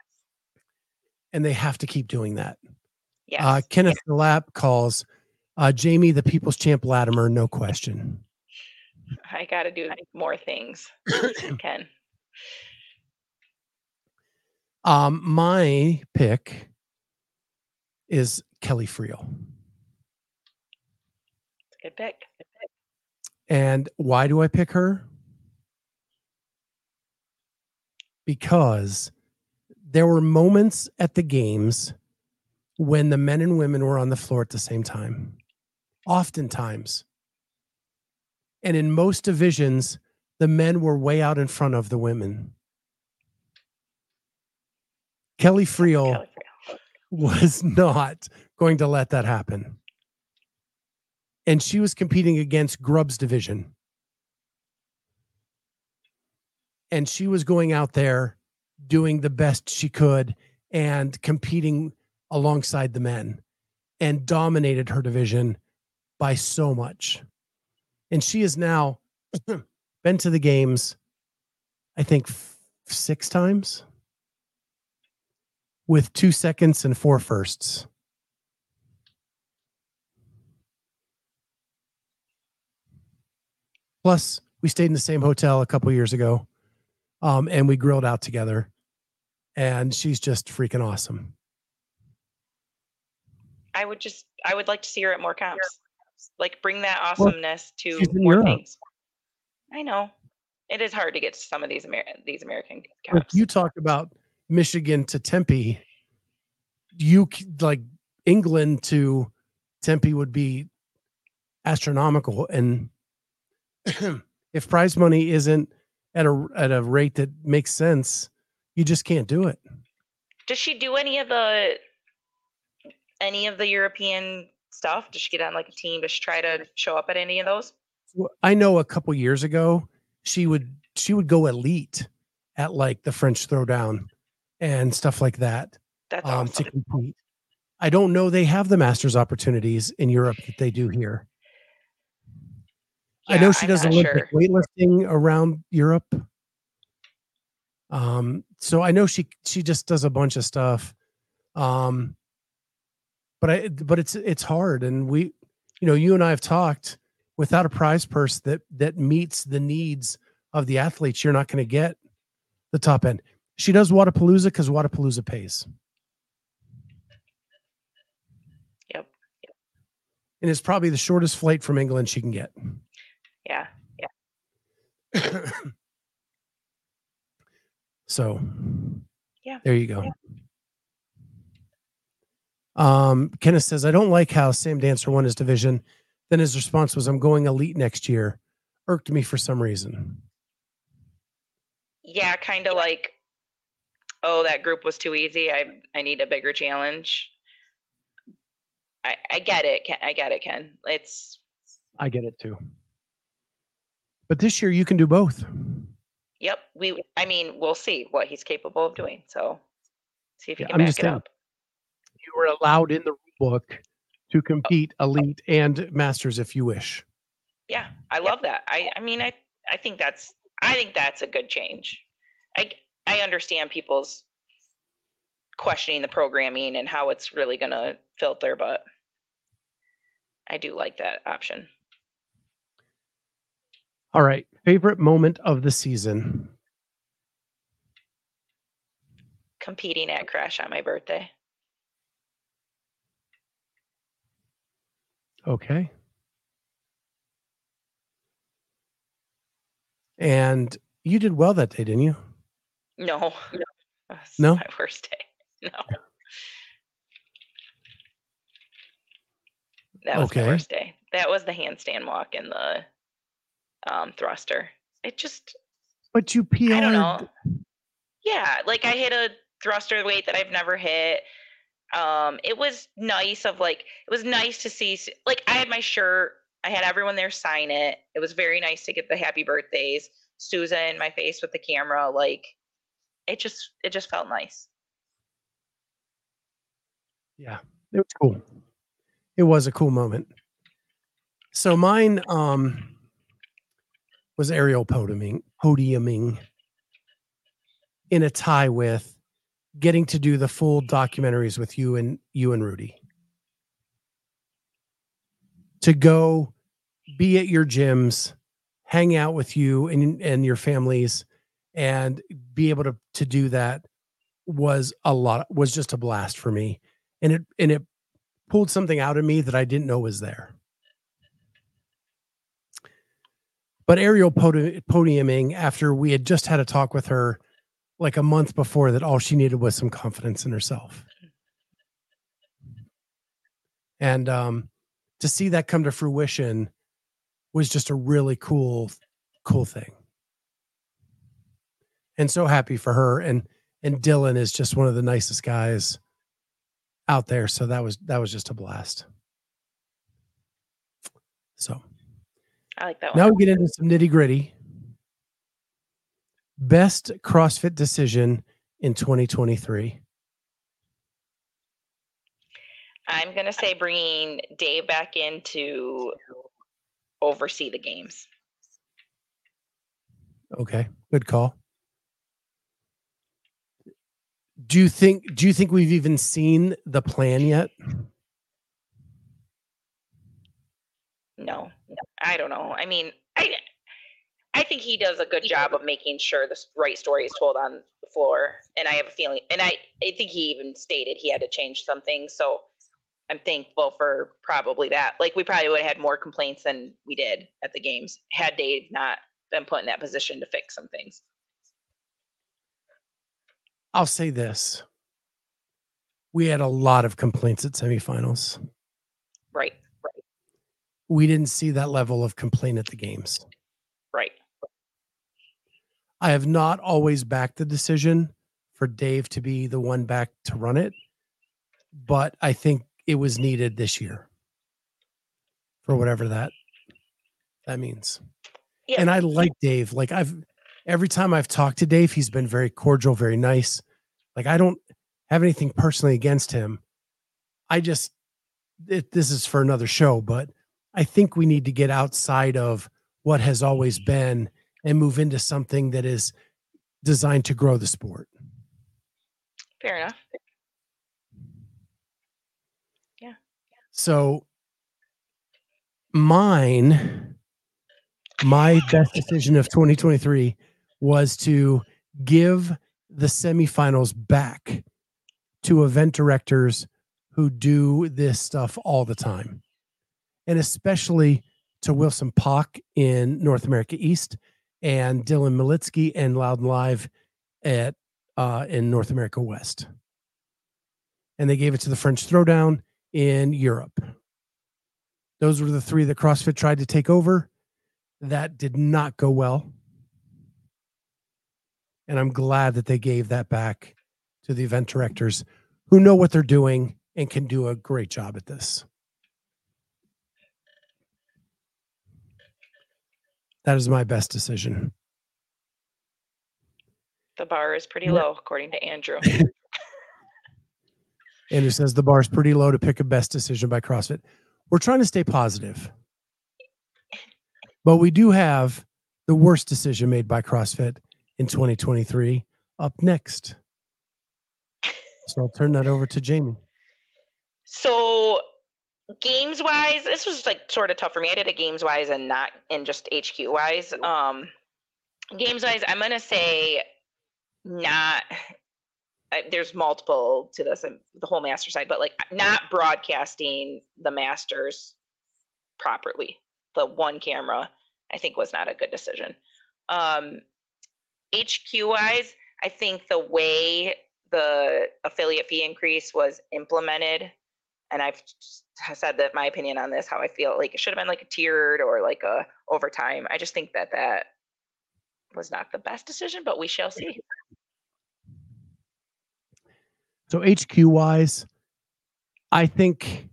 [SPEAKER 4] and they have to keep doing that.
[SPEAKER 6] yes.
[SPEAKER 4] Uh, Kenneth Lap calls uh, Jamie the People's Champ Latimer, no question.
[SPEAKER 6] I got to do more things. <coughs> Ken.
[SPEAKER 4] Um, my pick is Kelly Friel.
[SPEAKER 6] Good pick.
[SPEAKER 4] And why do I pick her? Because there were moments at the games when the men and women were on the floor at the same time. Oftentimes. And in most divisions, the men were way out in front of the women. Kelly Friel
[SPEAKER 6] Kelly Friel.
[SPEAKER 4] was <laughs> not going to let that happen. And she was competing against Grubb's division. And she was going out there doing the best she could and competing alongside the men and dominated her division by so much. And she has now <clears throat> been to the games, I think, f- six times with two seconds and four firsts. Plus, we stayed in the same hotel a couple years ago, um, and we grilled out together. And she's just freaking awesome.
[SPEAKER 6] I would just, I would like to see her at more comps. Like bring that
[SPEAKER 4] Well,
[SPEAKER 6] awesomeness to more
[SPEAKER 4] Europe.
[SPEAKER 6] things. I know. It is hard to get to some of these Amer- these American comps.
[SPEAKER 4] you talk about Michigan to Tempe, you like England to Tempe would be astronomical. And <clears throat> if prize money isn't at a at a rate that makes sense, you just can't do it.
[SPEAKER 6] Does she do any of the any of the European stuff? Does she get on like a team? Does she try to show up at any of those?
[SPEAKER 4] Well, I know a couple years ago she would she would go elite at like the French throwdown and stuff like that
[SPEAKER 6] That's
[SPEAKER 4] um,
[SPEAKER 6] awesome.
[SPEAKER 4] to compete. I don't know they have the masters opportunities in Europe that they do here. I know she
[SPEAKER 6] I'm
[SPEAKER 4] does Olympic
[SPEAKER 6] sure.
[SPEAKER 4] weightlifting around Europe. Um, so I know she she just does a bunch of stuff. Um, but I but it's it's hard, and we, you know, you and I have talked. Without a prize purse that that meets the needs of the athletes, you're not going to get the top end. She does Wodapalooza because Wodapalooza pays.
[SPEAKER 6] Yep.
[SPEAKER 4] And it's probably the shortest flight from England she can get.
[SPEAKER 6] Yeah.
[SPEAKER 4] Yeah <coughs> so
[SPEAKER 6] Yeah.
[SPEAKER 4] there you go. Um, Kenneth says, I don't like how Sam Dancer won his division. Then his response was, I'm going elite next year. Irked me for some reason.
[SPEAKER 6] Yeah, kind of like, oh, that group was too easy. I I need a bigger challenge. I I get it. Ken, I get it, Ken. It's
[SPEAKER 4] I get it too. But this year you can do both.
[SPEAKER 6] yep. We I mean, we'll see what he's capable of doing. So see if he
[SPEAKER 4] Yeah,
[SPEAKER 6] can
[SPEAKER 4] I'm
[SPEAKER 6] back
[SPEAKER 4] just
[SPEAKER 6] it up.
[SPEAKER 4] You were allowed in the rule book to compete elite and masters if you wish.
[SPEAKER 6] Yeah, I love that. I I mean, I I think that's I think that's a good change. I I understand people's questioning the programming and how it's really going to filter, but I do like that option.
[SPEAKER 4] All right. Favorite moment of the season.
[SPEAKER 6] Competing at Crash on my birthday.
[SPEAKER 4] Okay. And you did well that day, didn't you?
[SPEAKER 6] No. That's
[SPEAKER 4] No?
[SPEAKER 6] my worst day. <laughs> No. That was
[SPEAKER 4] Okay.
[SPEAKER 6] my worst day. That was the handstand walk and the um, thruster. It just
[SPEAKER 4] But you PR'd.
[SPEAKER 6] I don't know. Yeah, like I hit a thruster weight that I've never hit. Um, it was nice of like it was nice to see like I had my shirt, I had everyone there sign it. It was very nice to get the happy birthdays, Susan in my face with the camera, like it just it just felt nice.
[SPEAKER 4] Yeah, it was cool. It was a cool moment. So mine um was Ariel podiuming, podiuming in a tie with getting to do the full documentaries with you and you and Rudy. To go be at your gyms, hang out with you and and your families and be able to to do that was a lot was just a blast for me and it and it pulled something out of me that I didn't know was there. But podi- podiuming after we had just had a talk with her like a month before that all she needed was some confidence in herself. And um to see that come to fruition was just a really cool cool thing. And so happy for her and and Dylan is just one of the nicest guys out there. So that was that was just a blast. So
[SPEAKER 6] I like that one.
[SPEAKER 4] now we get into some nitty gritty. Best CrossFit decision in 2023.
[SPEAKER 6] I'm gonna say bringing Dave back in to oversee the games.
[SPEAKER 4] Okay, good call. Do you think do you think we've even seen the plan yet?
[SPEAKER 6] No, I don't know. I mean, I I think he does a good job of making sure the right story is told on the floor. And I have a feeling, and I I think he even stated he had to change some things. So I'm thankful for probably that. Like we probably would have had more complaints than we did at the games had Dave not been put in that position to fix some things.
[SPEAKER 4] I'll say this. We had a lot of complaints at semifinals.
[SPEAKER 6] Right.
[SPEAKER 4] We didn't see that level of complaint at the games.
[SPEAKER 6] Right.
[SPEAKER 4] I have not always backed the decision for Dave to be the one back to run it, but I think it was needed this year for whatever that that means.
[SPEAKER 6] Yeah.
[SPEAKER 4] And I like Dave. Like I've every time I've talked to Dave, he's been very cordial, very nice. Like I don't have anything personally against him. I just it, this is for another show, but I think we need to get outside of what has always mm-hmm. been and move into something that is designed to grow the sport.
[SPEAKER 6] Fair enough. Yeah.
[SPEAKER 4] So mine, my best decision of 2023 was to give the semifinals back to event directors who do this stuff all the time. And especially to Wilson Pock in North America East and Dylan Militsky and Loud and Live at uh, in North America West. And they gave it to the French Throwdown in Europe. Those were the three that CrossFit tried to take over. That did not go well. And I'm glad that they gave that back to the event directors who know what they're doing and can do a great job at this. That is my best decision.
[SPEAKER 6] The bar is pretty low, according to Andrew. <laughs>
[SPEAKER 4] Andrew says the bar is pretty low to pick a best decision by CrossFit. We're trying to stay positive. But we do have the worst decision made by CrossFit in 2023 up next. So I'll turn that over to Jamie.
[SPEAKER 6] So games wise, this was like sort of tough for me. I did it games wise and not in just HQ wise. Um games wise, I'm gonna say not I, there's multiple to this and the whole master side, but like not broadcasting the masters properly. The one camera, I think was not a good decision. Um HQ wise, I think the way the affiliate fee increase was implemented and I've said that my opinion on this, how I feel like it should have been like a tiered or like a overtime. I just think that that was not the best decision, but we shall see.
[SPEAKER 4] So HQ wise, I think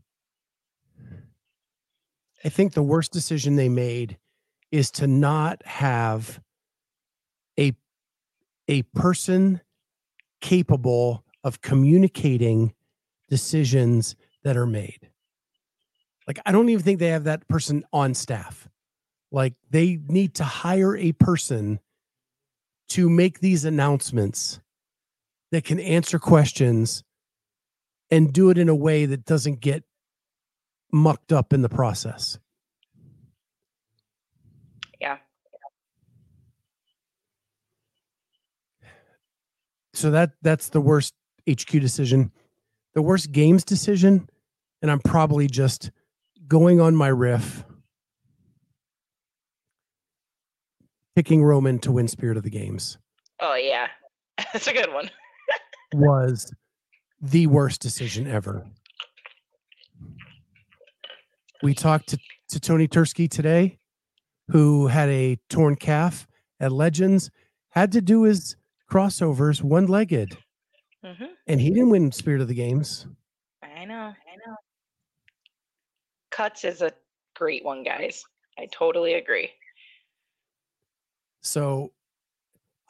[SPEAKER 4] I think the worst decision they made is to not have a a person capable of communicating decisions that are made. Like I don't even think they have that person on staff. Like they need to hire a person to make these announcements that can answer questions and do it in a way that doesn't get mucked up in the process.
[SPEAKER 6] Yeah.
[SPEAKER 4] So that that's the worst HQ decision. The worst games decision, and I'm probably just going on my riff, picking Roman to win Spirit of the Games
[SPEAKER 6] Oh yeah. <laughs> That's a good one. <laughs>
[SPEAKER 4] was the worst decision ever. We talked to, to Tony Tursky today, who had a torn calf at Legends, had to do his crossovers one legged,
[SPEAKER 6] hmm
[SPEAKER 4] and he didn't win Spirit of the Games.
[SPEAKER 6] I know. I know. Cuts is a great one, guys. I totally agree.
[SPEAKER 4] So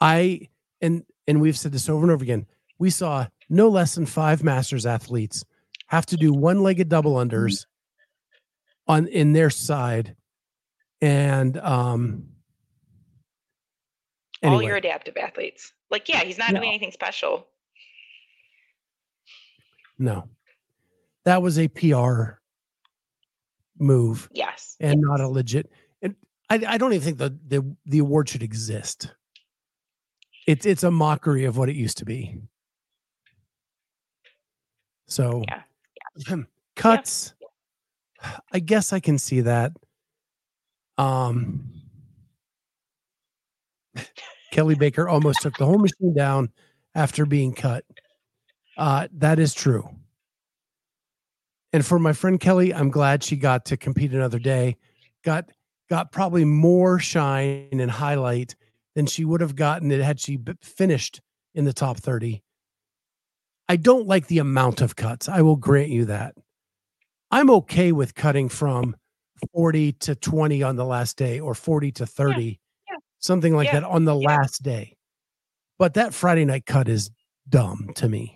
[SPEAKER 4] I and and we've said this over and over again. We saw no less than five masters athletes have to do one-legged double unders on in their side. And um
[SPEAKER 6] All your adaptive athletes. Like, yeah, he's not
[SPEAKER 4] No.
[SPEAKER 6] doing anything special.
[SPEAKER 4] no. That was a PR move
[SPEAKER 6] Yes.
[SPEAKER 4] and not a legit and I, I don't even think the, the the award should exist. It's it's a mockery of what it used to be. So
[SPEAKER 6] Yeah.
[SPEAKER 4] cuts. I guess I can see that. Um Kelly <laughs> Baker almost took the whole machine down after being cut. Uh, that is true. And for my friend Kelly, I'm glad she got to compete another day. Got got probably more shine and highlight than she would have gotten it had she finished in the top 30. I don't like the amount of cuts. I will grant you that. I'm okay with cutting from 40 to 20 on the last day or 40 to 30,
[SPEAKER 6] yeah.
[SPEAKER 4] something like
[SPEAKER 6] Yeah,
[SPEAKER 4] that on the last day. But that Friday night cut is dumb to me.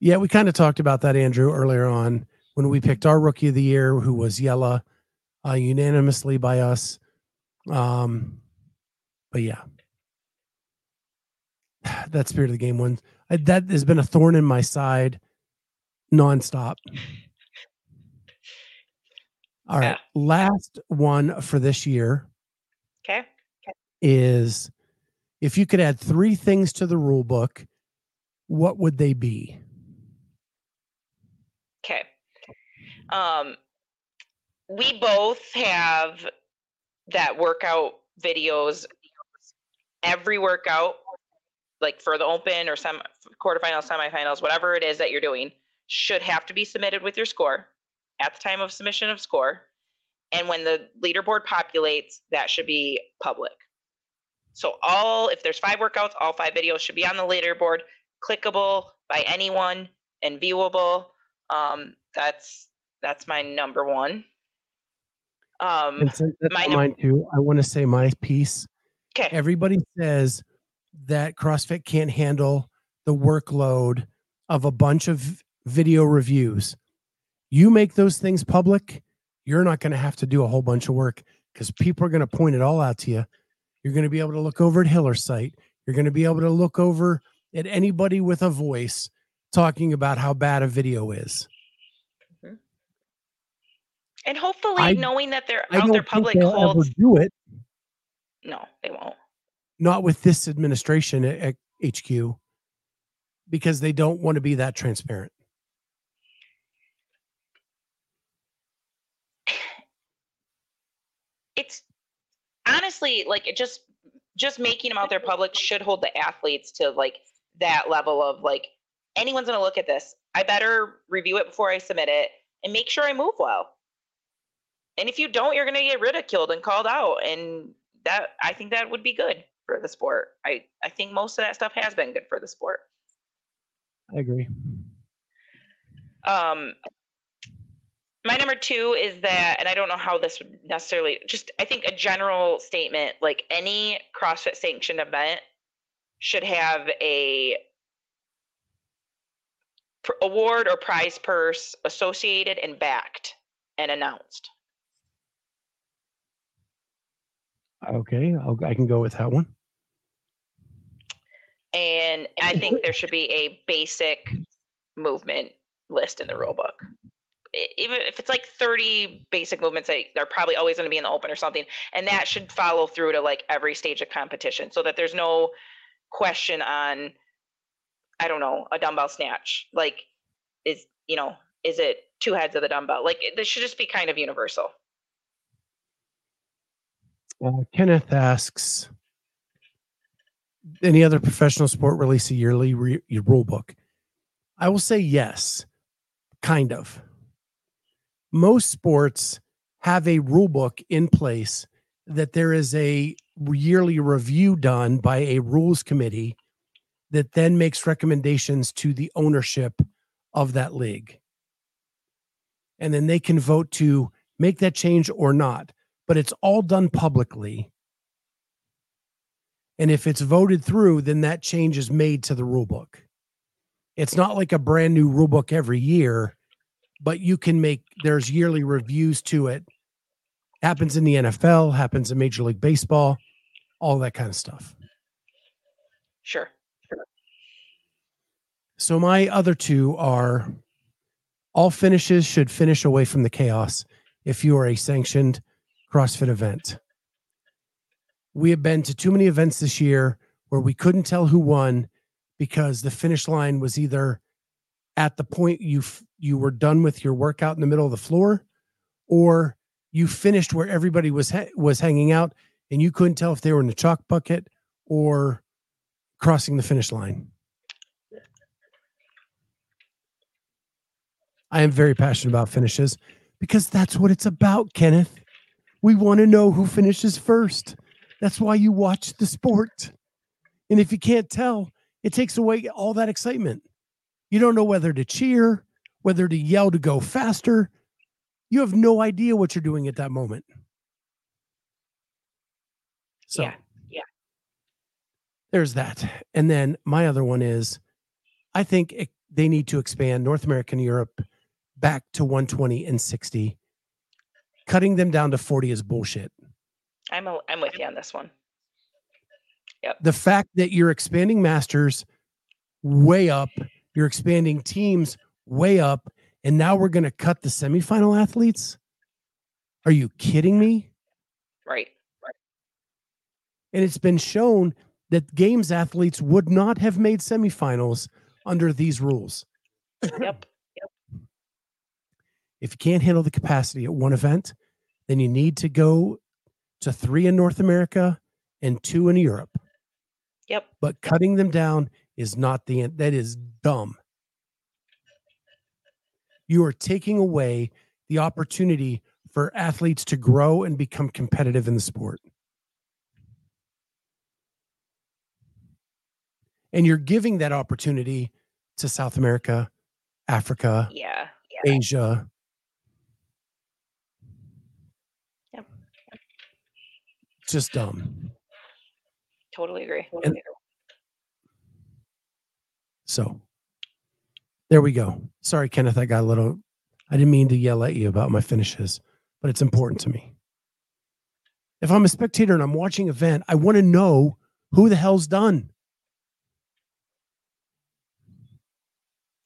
[SPEAKER 4] Yeah, we kind of talked about that, Andrew, earlier on when we picked our rookie of the year, who was Jelle, uh, unanimously by us. Um, but yeah, <sighs> that spirit of the game one I, that has been a thorn in my side nonstop. All right,
[SPEAKER 6] Yeah.
[SPEAKER 4] last one for this year
[SPEAKER 6] Okay.
[SPEAKER 4] is if you could add three things to the rule book, what would they be?
[SPEAKER 6] Okay. Um, we both have that workout videos. Every workout, like for the open or some quarterfinals, semifinals, whatever it is that you're doing, should have to be submitted with your score at the time of submission of score. And when the leaderboard populates, that should be public. So all, if there's five workouts, all five videos should be on the leaderboard, clickable by anyone and viewable. Um, that's that's my number one. Um,
[SPEAKER 4] And since that's
[SPEAKER 6] my
[SPEAKER 4] mine too, I want to say my piece.
[SPEAKER 6] okay.
[SPEAKER 4] Everybody says that CrossFit can't handle the workload of a bunch of video reviews. You make those things public, you're not going to have to do a whole bunch of work because people are going to point it all out to you. You're going to be able to look over at Hiller's site. You're going to be able to look over at anybody with a voice talking about how bad a video is.
[SPEAKER 6] And hopefully,
[SPEAKER 4] I-
[SPEAKER 6] knowing that they're
[SPEAKER 4] I
[SPEAKER 6] out there
[SPEAKER 4] think
[SPEAKER 6] public
[SPEAKER 4] they'll ever do it.
[SPEAKER 6] No, they won't.
[SPEAKER 4] not with this administration at, at HQ because they don't want to be that transparent.
[SPEAKER 6] It's honestly like it just just making them out there public should hold the athletes to like that level of like anyone's going to look at this. I better review it before I submit it and make sure I move well. And if you don't, you're going to get ridiculed and called out, and that I think that would be good for the sport. I I think most of that stuff has been good for the sport.
[SPEAKER 4] I agree.
[SPEAKER 6] Um, my number two is that, and I don't know how this would necessarily, just I think a general statement like any CrossFit sanctioned event should have a award or prize purse associated and backed and announced.
[SPEAKER 4] Okay, I'll, I can go with that one.
[SPEAKER 6] And I think there should be a basic movement list in the rule book. Even if it's like 30 basic movements they're probably always going to be in the open or something. And that should follow through to like every stage of competition so that there's no question on, I don't know, a dumbbell snatch. Like, is, you know, is it two heads of the dumbbell? Like, this should just be kind of universal.
[SPEAKER 4] Uh, Kenneth asks, any other professional sport release a yearly re- rule book? I will say yes, kind of. Most sports have a rule book in place that there is a yearly review done by a rules committee that then makes recommendations to the ownership of that league. And then they can vote to make that change or not but it's all done publicly. And if it's voted through, then that change is made to the rule book. It's not like a brand new rule book every year, but you can make there's yearly reviews to it. Happens in the NFL, happens in Major League Baseball, all that kind of stuff.
[SPEAKER 6] Sure.
[SPEAKER 4] So my other two are all finishes should finish away from the chaos if you are a sanctioned CrossFit event. We have been to too many events this year where we couldn't tell who won because the finish line was either at the point you f- you were done with your workout in the middle of the floor or you finished where everybody was ha- was hanging out and you couldn't tell if they were in the chalk bucket or crossing the finish line. I am very passionate about finishes because that's what it's about, Kenneth. We want to know who finishes first. That's why you watch the sport. And if you can't tell, it takes away all that excitement. You don't know whether to cheer, whether to yell to go faster. You have no idea what you're doing at that moment. So,
[SPEAKER 6] Yeah, yeah.
[SPEAKER 4] there's that. And then my other one is I think it, they need to expand North America and Europe back to 120 and 60. Cutting them down to 40 is bullshit.
[SPEAKER 6] I'm a, I'm with you on this one. Yep.
[SPEAKER 4] The fact that you're expanding masters way up, you're expanding teams way up, and now we're going to cut the semifinal athletes. Are you kidding me?
[SPEAKER 6] Right.
[SPEAKER 4] And it's been shown that games athletes would not have made semifinals under these rules.
[SPEAKER 6] Yep. Yep.
[SPEAKER 4] If you can't handle the capacity at one event, then you need to go to three in North America and two in Europe.
[SPEAKER 6] Yep.
[SPEAKER 4] But cutting them down is not the end. That is dumb. You are taking away the opportunity for athletes to grow and become competitive in the sport. And you're giving that opportunity to South America, Africa,
[SPEAKER 6] Yeah. Yeah.
[SPEAKER 4] Asia.
[SPEAKER 6] Yep.
[SPEAKER 4] Just dumb.
[SPEAKER 6] Totally agree.
[SPEAKER 4] And- So there we go. Sorry, Kenneth. I got a little, I didn't mean to yell at you about my finishes, but it's important to me. If I'm a spectator and I'm watching an event, I want to know who the hell's done.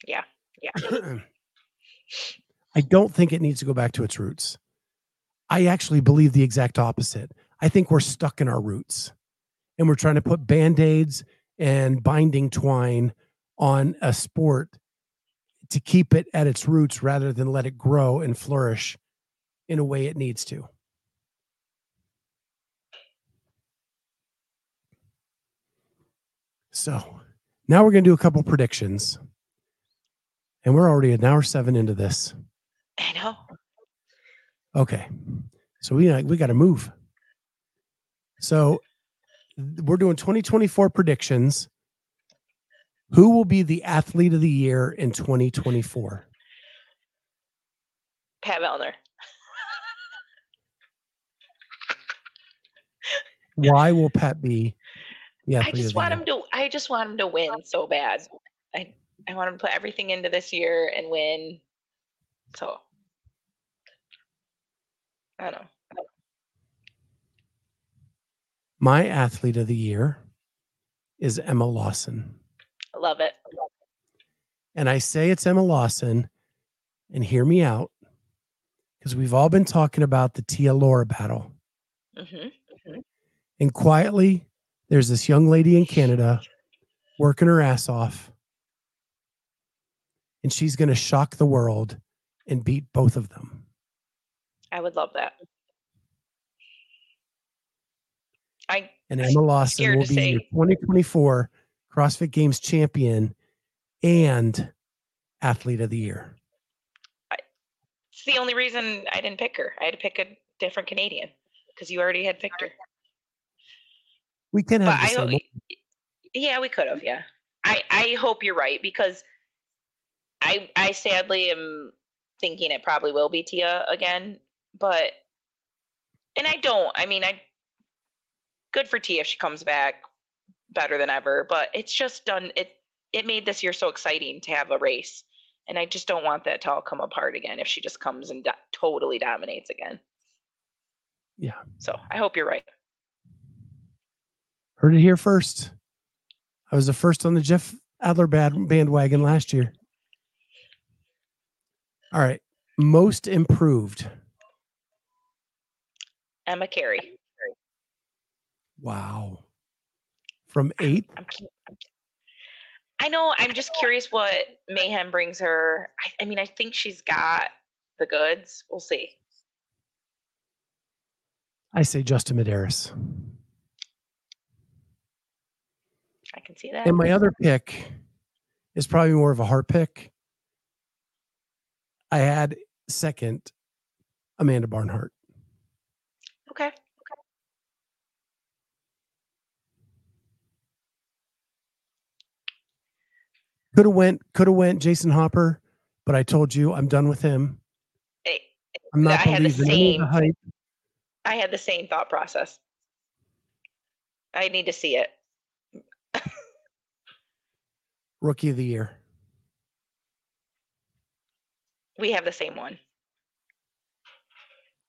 [SPEAKER 6] Yeah. Yeah. <clears throat>
[SPEAKER 4] I don't think it needs to go back to its roots. I actually believe the exact opposite. I think we're stuck in our roots and we're trying to put band aids and binding twine on a sport to keep it at its roots rather than let it grow and flourish in a way it needs to. So now we're going to do a couple predictions. And we're already an hour seven into this.
[SPEAKER 6] I know.
[SPEAKER 4] Okay. So we uh, we got to move. So we're doing 2024 predictions. Who will be the athlete of the year in 2024?
[SPEAKER 6] Pat Vellner.
[SPEAKER 4] Why will Pat be the
[SPEAKER 6] I just want
[SPEAKER 4] year?
[SPEAKER 6] him to. I just want him to win so bad. I I want him to put everything into this year and win. So I don't know.
[SPEAKER 4] My athlete of the year is Emma Lawson.
[SPEAKER 6] I love it.
[SPEAKER 4] And I say it's Emma Lawson, and hear me out, because we've all been talking about the Tia Laura battle.
[SPEAKER 6] hmm
[SPEAKER 4] And quietly, there's this young lady in Canada working her ass off. And she's going to shock the world and beat both of them.
[SPEAKER 6] I would love that. I
[SPEAKER 4] And Emma Lawson will
[SPEAKER 6] to
[SPEAKER 4] be your 2024 CrossFit Games champion and athlete of the year.
[SPEAKER 6] it's the only reason I didn't pick her. I had to pick a different Canadian because you already had picked her.
[SPEAKER 4] We can have the
[SPEAKER 6] I
[SPEAKER 4] same
[SPEAKER 6] hope, yeah, we could have. Yeah, I I hope you're right because I I sadly am thinking it probably will be Tia again, but and I don't. I mean, I good for Tia if she comes back better than ever, but it's just done it. It made this year so exciting to have a race, and I just don't want that to all come apart again if she just comes and do- totally dominates again.
[SPEAKER 4] Yeah.
[SPEAKER 6] So I hope you're right.
[SPEAKER 4] Heard it here first. I was the first on the Jeff Adler bad bandwagon last year. All right. Most improved.
[SPEAKER 6] Emma Carey.
[SPEAKER 4] Wow. From eight.
[SPEAKER 6] I know. I'm just curious what mayhem brings her. I, I mean, I think she's got the goods. We'll see.
[SPEAKER 4] I say Justin Medeiros.
[SPEAKER 6] I can see that.
[SPEAKER 4] And my other pick is probably more of a heart pick. I had second Amanda Barnhart.
[SPEAKER 6] Okay.
[SPEAKER 4] Could have went, could have went Jason Hopper, but I told you I'm done with him. I'm not
[SPEAKER 6] I had the
[SPEAKER 4] of the
[SPEAKER 6] same-
[SPEAKER 4] hype.
[SPEAKER 6] I had the same thought process. I need to see it.
[SPEAKER 4] Rookie of the year.
[SPEAKER 6] We have the same one.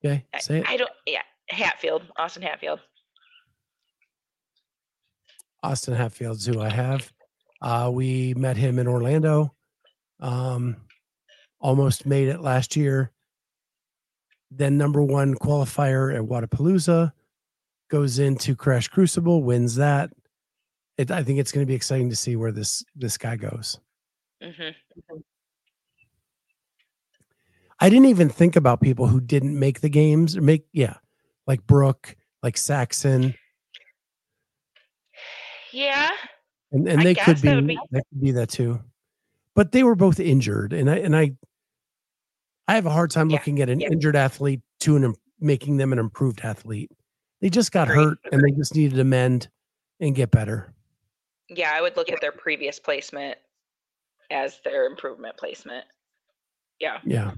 [SPEAKER 4] Okay,
[SPEAKER 6] I-
[SPEAKER 4] say it.
[SPEAKER 6] I don't. Yeah, Hatfield, Austin Hatfield.
[SPEAKER 4] Austin Hatfield's who I have. Uh, we met him in Orlando. Um, almost made it last year. Then number one qualifier at Wodapalooza goes into Crash Crucible, wins that. It, I think it's going to be exciting to see where this this guy goes.
[SPEAKER 6] hmm
[SPEAKER 4] I didn't even think about people who didn't make the games or make yeah, like Brooke, like Saxon,
[SPEAKER 6] Yeah,
[SPEAKER 4] and and
[SPEAKER 6] I
[SPEAKER 4] they could be,
[SPEAKER 6] would be-
[SPEAKER 4] that could be that too. But they were both injured, and I and I I have a hard time
[SPEAKER 6] Yeah,
[SPEAKER 4] looking at an
[SPEAKER 6] yeah.
[SPEAKER 4] injured athlete to an making them an improved athlete. They just got
[SPEAKER 6] Agreed.
[SPEAKER 4] hurt, and they just needed to mend and get better.
[SPEAKER 6] yeah. I would look at their previous placement as their improvement placement. Yeah,
[SPEAKER 4] Yeah.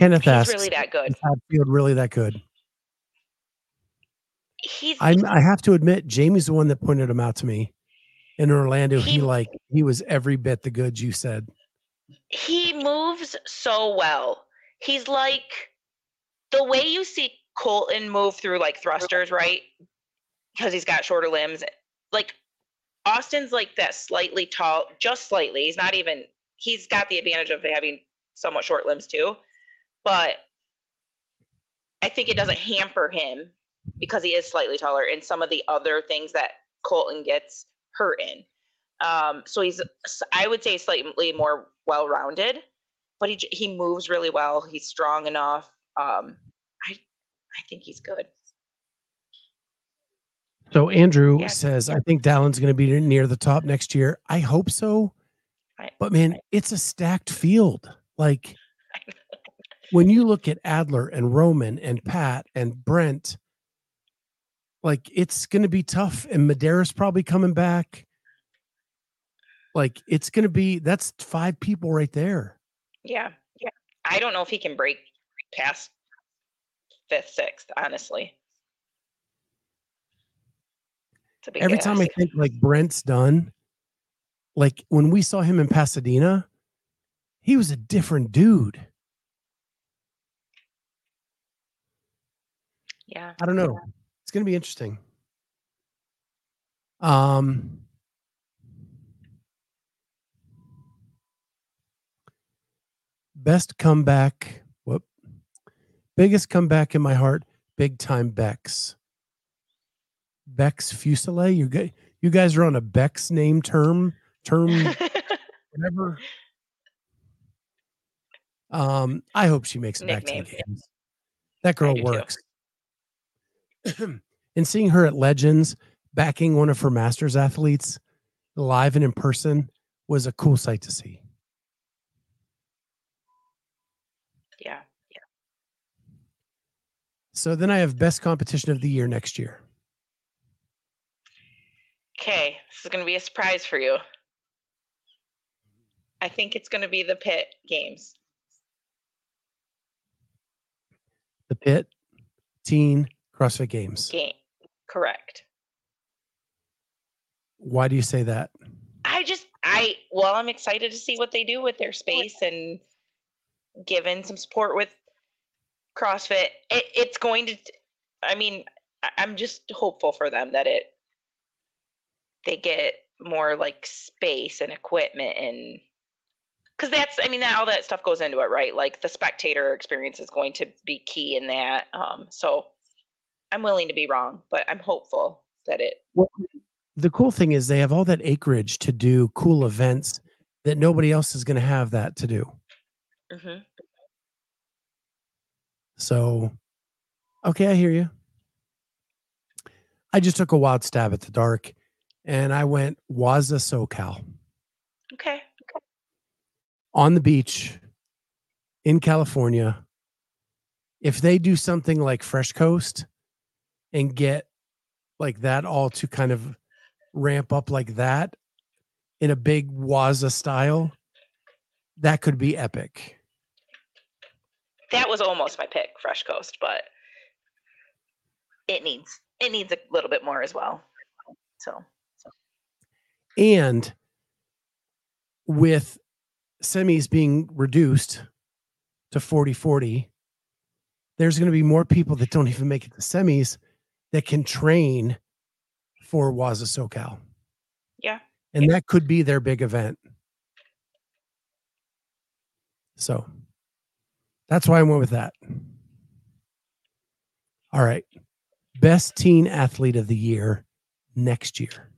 [SPEAKER 4] Kenneth
[SPEAKER 6] he's
[SPEAKER 4] asks,
[SPEAKER 6] really that good.
[SPEAKER 4] "Is Hatfield really that good?"
[SPEAKER 6] He's
[SPEAKER 4] I'm, I have to admit, Jamie's the one that pointed him out to me in Orlando. He,
[SPEAKER 6] He-
[SPEAKER 4] like he was every bit the goods you said.
[SPEAKER 6] he moves so well. He's like the way you see Colton move through like thrusters, right? Because he's got shorter limbs. Like Austin's like that slightly tall, just slightly. He's not even. He's got the advantage of having somewhat short limbs too, but I think it doesn't hamper him because he is slightly taller and some of the other things that Colton gets hurt in. Um, so he's, I would say, slightly more well-rounded, but he he moves really well. He's strong enough. Um, I I think he's good.
[SPEAKER 4] So Andrew
[SPEAKER 6] Yeah.
[SPEAKER 4] says, I think Dallin's going to be near the top next year. I hope so.
[SPEAKER 6] I-
[SPEAKER 4] But man, it's a stacked field. Like when you look at Adler and Roman and Pat and Brent, like it's going to be tough. And Medeiros probably coming back. Like it's going to be, that's five people right there.
[SPEAKER 6] Yeah, yeah. I don't know if he can break past fifth, sixth. Honestly,
[SPEAKER 4] Every time I think like Brent's done, like when we saw him in Pasadena, he was a different dude.
[SPEAKER 6] yeah,
[SPEAKER 4] I don't know. It's going to be interesting. Um, best comeback. Whoop. Biggest comeback in my heart. Big time Bex. Bex Fuselier. You guys, you guys are on a Bex name term term <laughs> whatever. Um, I hope she makes it back to the games. That girl
[SPEAKER 6] works. too. <clears throat>
[SPEAKER 4] and seeing her at Legends backing one of her Masters athletes live and in person was a cool sight to see.
[SPEAKER 6] Yeah. yeah.
[SPEAKER 4] So then I have best competition of the year next year.
[SPEAKER 6] Okay, this is going to be a surprise for you. I think it's going to be the pit games.
[SPEAKER 4] The Pit Teen CrossFit Games.
[SPEAKER 6] Game, correct.
[SPEAKER 4] Why do you say that?
[SPEAKER 6] I just, I, well, I'm excited to see what they do with their space and given some support with CrossFit. It, it's going to, I mean, I'm just hopeful for them that it, they get more like space and equipment and, because that's, I mean, that all that stuff goes into it, right? Like the spectator experience is going to be key in that. Um, so I'm willing to be wrong, but I'm hopeful that it,
[SPEAKER 4] Well, the cool thing is they have all that acreage to do cool events that nobody else is going to have that to do.
[SPEAKER 6] mhm.
[SPEAKER 4] So Okay, I hear you. I just took a wild stab at the dark and I went Waza SoCal
[SPEAKER 6] Okay.
[SPEAKER 4] on the beach in California. If they do something like Fresh Coast and get like that all to kind of ramp up like that in a big Waza style, that could be epic.
[SPEAKER 6] That was almost my pick, Fresh Coast, but it needs it needs a little bit more as well. So
[SPEAKER 4] And with semis being reduced to 40 40, there's going to be more people that don't even make it to semis that can train for Waza SoCal.
[SPEAKER 6] yeah.
[SPEAKER 4] And that could be their big event. So that's why I went with that. All right. Best teen athlete of the year next year.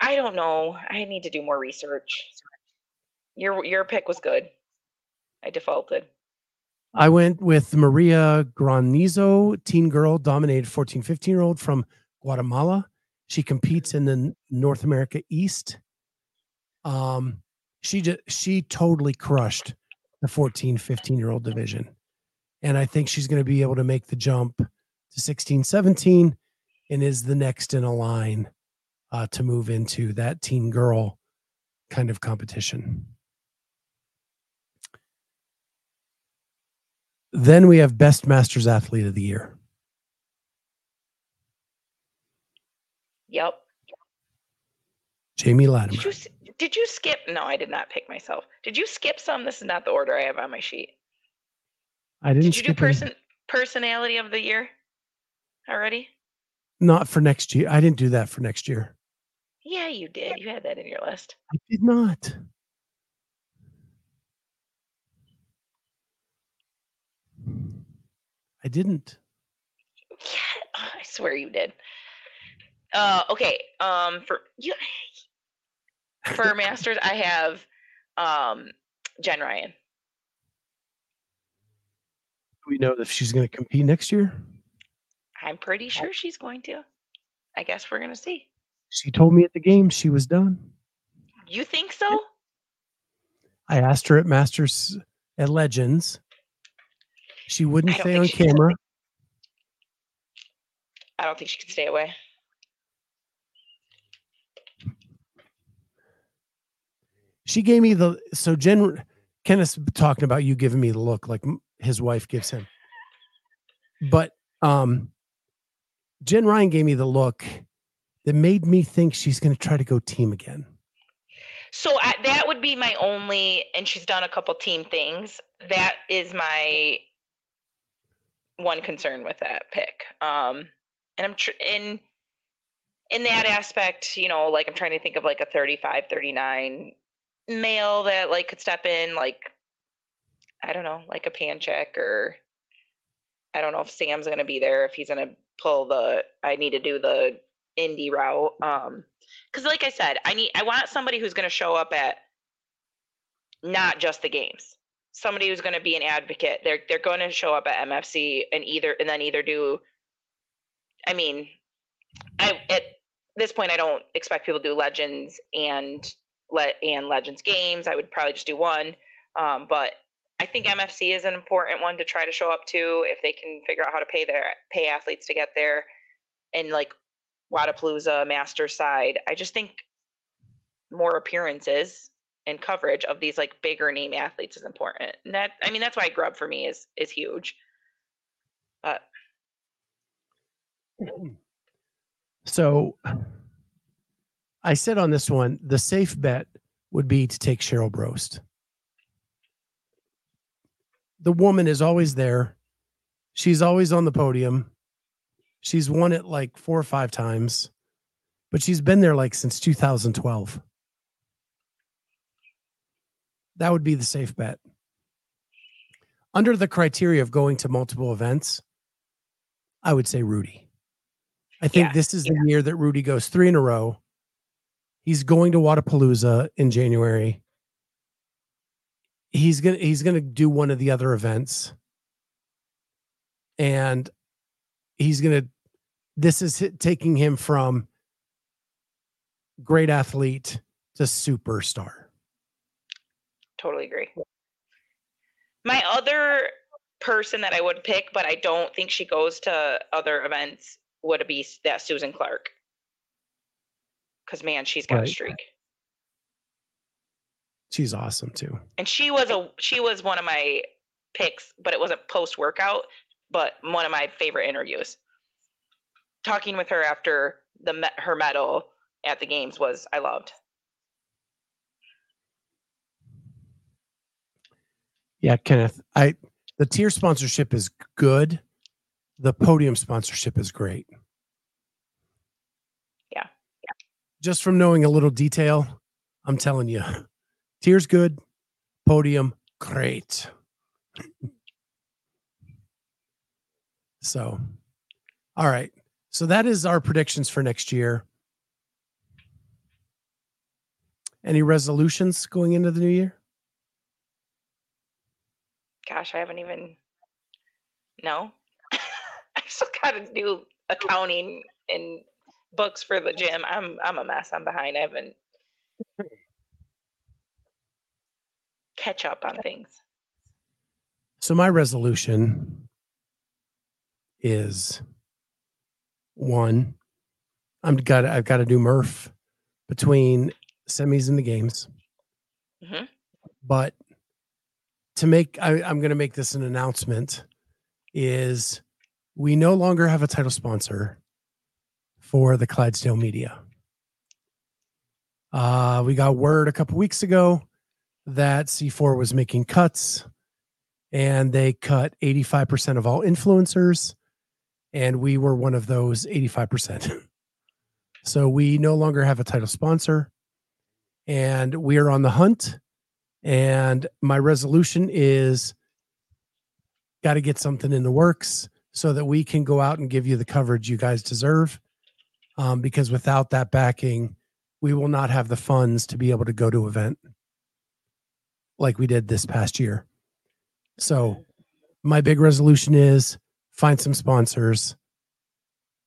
[SPEAKER 6] I don't know. I need to do more research. Your your pick was good. I defaulted.
[SPEAKER 4] I went with Maria Granizo, teen girl, dominated 14, 15 year old from Guatemala. She competes in the North America East. Um, she just she totally crushed the 14, 15 year old division. And I think she's going to be able to make the jump to 16, 17 and is the next in a line uh, to move into that teen girl kind of competition. Then we have best masters athlete of the year.
[SPEAKER 6] Yep.
[SPEAKER 4] Jamie
[SPEAKER 6] Did
[SPEAKER 4] Latimer.
[SPEAKER 6] you did you skip? No, I did not pick myself. Did you skip some? This is not the order I have on my sheet.
[SPEAKER 4] I didn't
[SPEAKER 6] Did you do
[SPEAKER 4] skip any-
[SPEAKER 6] person personality of the year already?
[SPEAKER 4] not for next year. I didn't do that for next year.
[SPEAKER 6] Yeah, you did. You had that in your list.
[SPEAKER 4] I did not. I didn't.
[SPEAKER 6] Yeah, I swear you did. Uh, okay. Um, for you, for <laughs> masters, I have um Jen Ryan.
[SPEAKER 4] Do we know if she's going to compete next year?
[SPEAKER 6] I'm pretty sure she's going to. I guess we're gonna see.
[SPEAKER 4] She told me at the game she was done.
[SPEAKER 6] You think so?
[SPEAKER 4] I asked her at Masters at Legends. She wouldn't
[SPEAKER 6] I don't
[SPEAKER 4] say
[SPEAKER 6] think
[SPEAKER 4] on camera.
[SPEAKER 6] I don't think she can stay away.
[SPEAKER 4] She gave me the so Jen Kenneth's talking about you giving me the look like his wife gives him. But um Jen Ryan gave me the look that made me think she's going to try to go team again.
[SPEAKER 6] So I, that would be my only, and she's done a couple team things. That is my one concern with that pick. Um, and I'm tr- in in that aspect, you know, like I'm trying to think of like a 35, 39 male that like could step in, like I don't know, like a pan check or I don't know if Sam's gonna be there, if he's gonna pull the I need to do the indie route. Um because like I said, I need I want somebody who's gonna show up at not just the games. Somebody who's gonna be an advocate. They're they're gonna show up at MFC and either and then either do I mean, I at this point I don't expect people to do legends and let and legends games. I would probably just do one. Um, but I think MFC is an important one to try to show up to if they can figure out how to pay their pay athletes to get there. And like Wodapalooza master side, I just think more appearances and coverage of these like bigger name athletes is important. And that I mean that's why Grubb for me is is huge. But <clears throat>
[SPEAKER 4] So I said on this one, the safe bet would be to take Cheryl Brost. The woman is always there. She's always on the podium. She's won it like four or five times, but she's been there like since 2012. That would be the safe bet. Under the criteria of going to multiple events, I would say Rudy. I think
[SPEAKER 6] Yeah,
[SPEAKER 4] this is the year that Rudy goes three in a row. He's going to Wodapalooza in January. He's gonna he's gonna do one of the other events. And he's gonna. This is taking him from great athlete to superstar.
[SPEAKER 6] Totally agree. My other person that I would pick, but I don't think she goes to other events, would be that Susan Clark. Because man, she's got
[SPEAKER 4] Right.
[SPEAKER 6] a streak,
[SPEAKER 4] She's awesome too.
[SPEAKER 6] and she was a she was one of my picks, but it wasn't post workout, but one of my favorite interviews. Talking with her after the her medal at the games was I loved.
[SPEAKER 4] Yeah, Kenneth. I the tier sponsorship is good. The podium sponsorship is great.
[SPEAKER 6] Yeah. yeah.
[SPEAKER 4] Just from knowing a little detail, I'm telling you, tier's good, podium great. So, all right. So that is our predictions for next year. Any resolutions going into the new year?
[SPEAKER 6] Gosh, I haven't even. No, <laughs> I still got to do accounting and books for the gym. I'm I'm a mess. I'm behind. I haven't catch up on things.
[SPEAKER 4] So my resolution is one, I'm got I've got to do Murph between semis and the games.
[SPEAKER 6] Mhm.
[SPEAKER 4] But to make I, I'm gonna make this an announcement is we no longer have a title sponsor for the Clydesdale media. Uh, we got word a couple weeks ago that C4 was making cuts and they cut 85% of all influencers and we were one of those 85% <laughs> so we no longer have a title sponsor and we are on the hunt and my resolution is got to get something in the works so that we can go out and give you the coverage you guys deserve um, because without that backing we will not have the funds to be able to go to event like we did this past year so my big resolution is find some sponsors.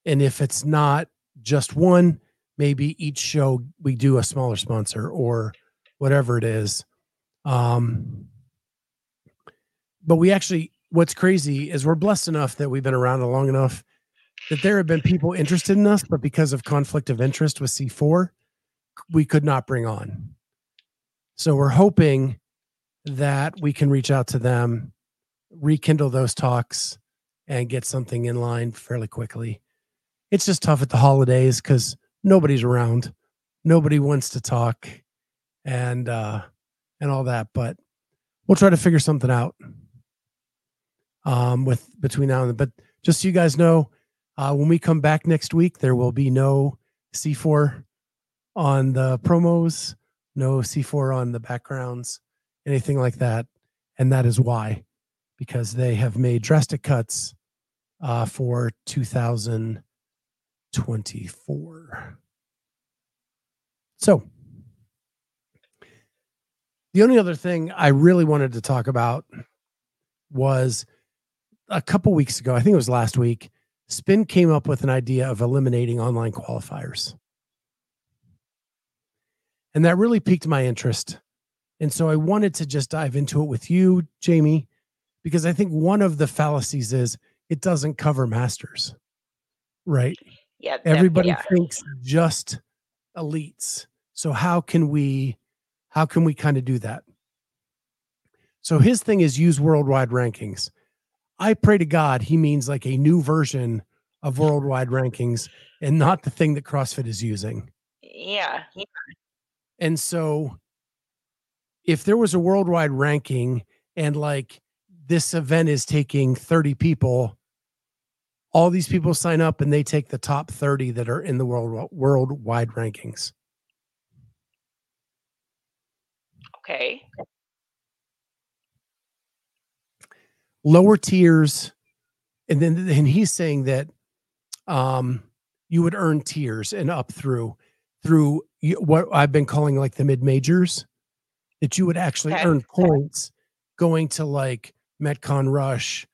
[SPEAKER 4] And if it's not just one, maybe each show we do a smaller sponsor or whatever it is. Um, but we actually, what's crazy is we're blessed enough that we've been around long enough that there have been people interested in us, but because of conflict of interest with C4, we could not bring on. So we're hoping that we can reach out to them, rekindle those talks, and get something in line fairly quickly. It's just tough at the holidays because nobody's around, nobody wants to talk, and uh, and all that. But we'll try to figure something out um, with between now and then. But just so you guys know, uh, when we come back next week, there will be no C4 on the promos, no C4 on the backgrounds anything like that. And that is why, because they have made drastic cuts uh, for 2024. So, the only other thing I really wanted to talk about was a couple weeks ago, I think it was last week, Spin came up with an idea of eliminating online qualifiers. And that really piqued my interest. And so I wanted to just dive into it with you, Jamie, because I think one of the fallacies is it doesn't cover masters, right?
[SPEAKER 6] Yeah,
[SPEAKER 4] Everybody
[SPEAKER 6] yeah.
[SPEAKER 4] thinks just elites. So how can we how can we kind of do that? So his thing is use worldwide rankings. I pray to God he means like a new version of worldwide rankings and not the thing that CrossFit is using.
[SPEAKER 6] Yeah,
[SPEAKER 4] And so if there was a worldwide ranking and like this event is taking 30 people, all these people sign up and they take the top 30 that are in the world worldwide rankings.
[SPEAKER 6] Okay.
[SPEAKER 4] Lower tiers, and then and he's saying that um you would earn tiers and up through through what I've been calling like the mid majors, that you would actually
[SPEAKER 6] Okay.
[SPEAKER 4] earn points going to like Metcon Rush,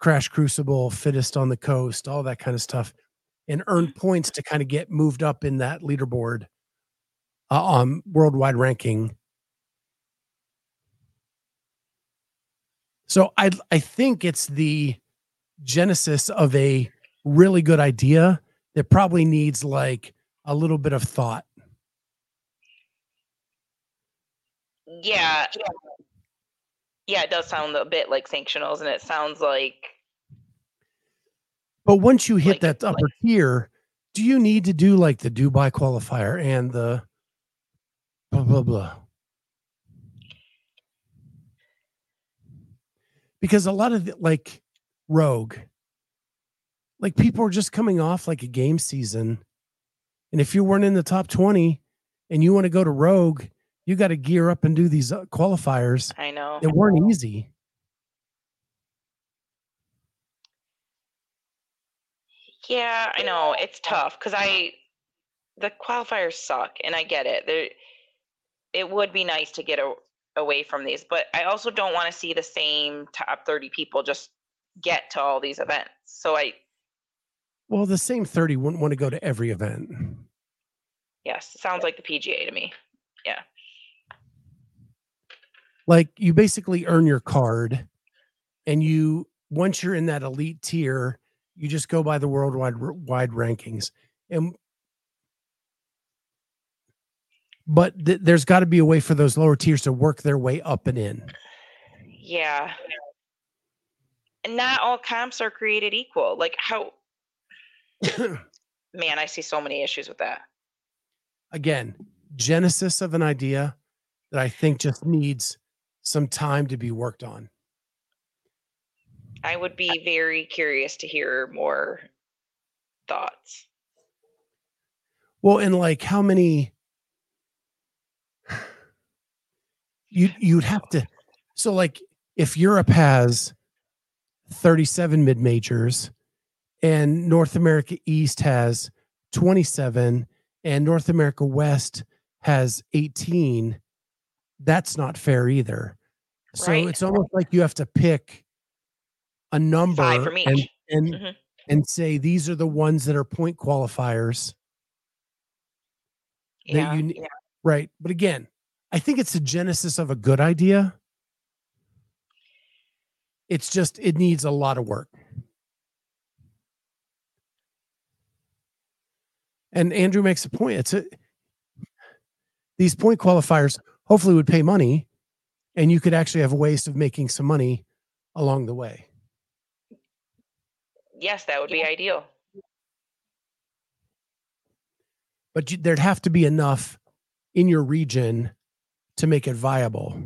[SPEAKER 4] Crash Crucible, Fittest on the Coast, all that kind of stuff, and earn points to kind of get moved up in that leaderboard uh, on worldwide ranking. So I I think it's the genesis of a really good idea that probably needs like a little bit of thought.
[SPEAKER 6] Yeah. Yeah, it does sound a bit like sanctionals, and it sounds like
[SPEAKER 4] But once you hit
[SPEAKER 6] Like-
[SPEAKER 4] that upper tier, do you need to do like the Dubai qualifier and the blah blah blah? Because a lot of the, like Rogue, like people are just coming off like a game season, and if you weren't in the top twenty and you want to go to Rogue, you got to gear up and do these uh, qualifiers
[SPEAKER 6] I know.
[SPEAKER 4] that weren't easy.
[SPEAKER 6] Yeah, I know it's tough because I the qualifiers suck, and I get it. There, it would be nice to get a, away from these, but I also don't want to see the same top thirty people just get to all these events. So I,
[SPEAKER 4] Well, the same thirty wouldn't want to go to every event.
[SPEAKER 6] yes, sounds like the PGA to me. Yeah.
[SPEAKER 4] Like you basically earn your card and you once you're in that elite tier you just go by the worldwide wide rankings and but th- there's got to be a way for those lower tiers to work their way up and in
[SPEAKER 6] Yeah. Not all comps are created equal. Like how <coughs> man, I see so many issues with that.
[SPEAKER 4] again genesis of an idea that i think just needs some time to be worked on
[SPEAKER 6] I would be very curious to hear more thoughts.
[SPEAKER 4] Well, and like how many you you'd have to so like if Europe has 37 mid majors and North America East has 27 and North America West has 18 that's not fair either. So
[SPEAKER 6] Right.
[SPEAKER 4] it's almost like you have to pick a number and and
[SPEAKER 6] Mhm.
[SPEAKER 4] and say these are the ones that are point qualifiers
[SPEAKER 6] Yeah.
[SPEAKER 4] you ne- right but again i think it's the genesis of a good idea. It's just it needs a lot of work. And andrew makes a point. It's a these point qualifiers hopefully would pay money and you could actually have a ways of making some money along the way.
[SPEAKER 6] Yes, that would be ideal.
[SPEAKER 4] but you, there'd have to be enough in your region to make it viable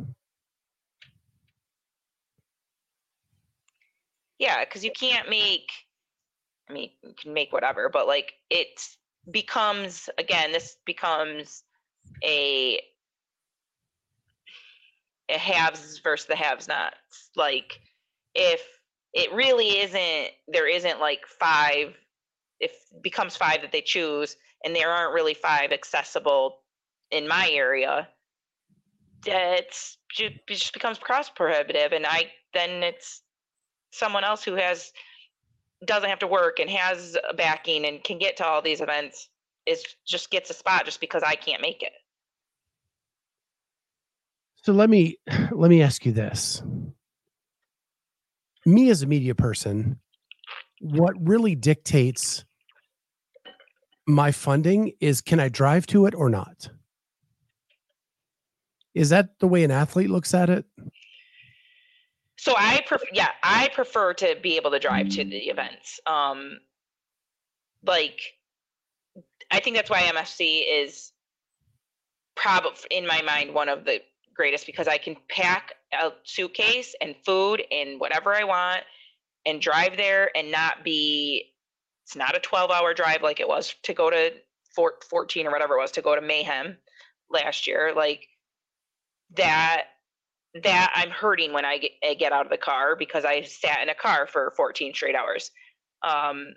[SPEAKER 6] Yeah, because you can't make. I mean, you can make whatever, but like it becomes again. This becomes a a haves versus the haves nots. Like if it really isn't, there isn't like five. If becomes five that they choose, and there aren't really five accessible in my area, it's it just becomes cost prohibitive, and I then it's someone else who has doesn't have to work and has a backing and can get to all these events is just gets a spot just because I can't make it.
[SPEAKER 4] So let me <sighs> let me ask you this. Me as a media person, what really dictates my funding is can I drive to it or not? Is that the way an athlete looks at it?
[SPEAKER 6] So I prefer, yeah, I prefer to be able to drive to the events. Um, like, I think that's why MFC is probably in my mind one of the greatest because I can pack a suitcase and food and whatever I want and drive there and not be. It's not a twelve-hour drive like it was to go to four, 14 or whatever it was to go to Mayhem last year. Like that that I'm hurting when I get, I get out of the car because I sat in a car for 14 straight hours. Um,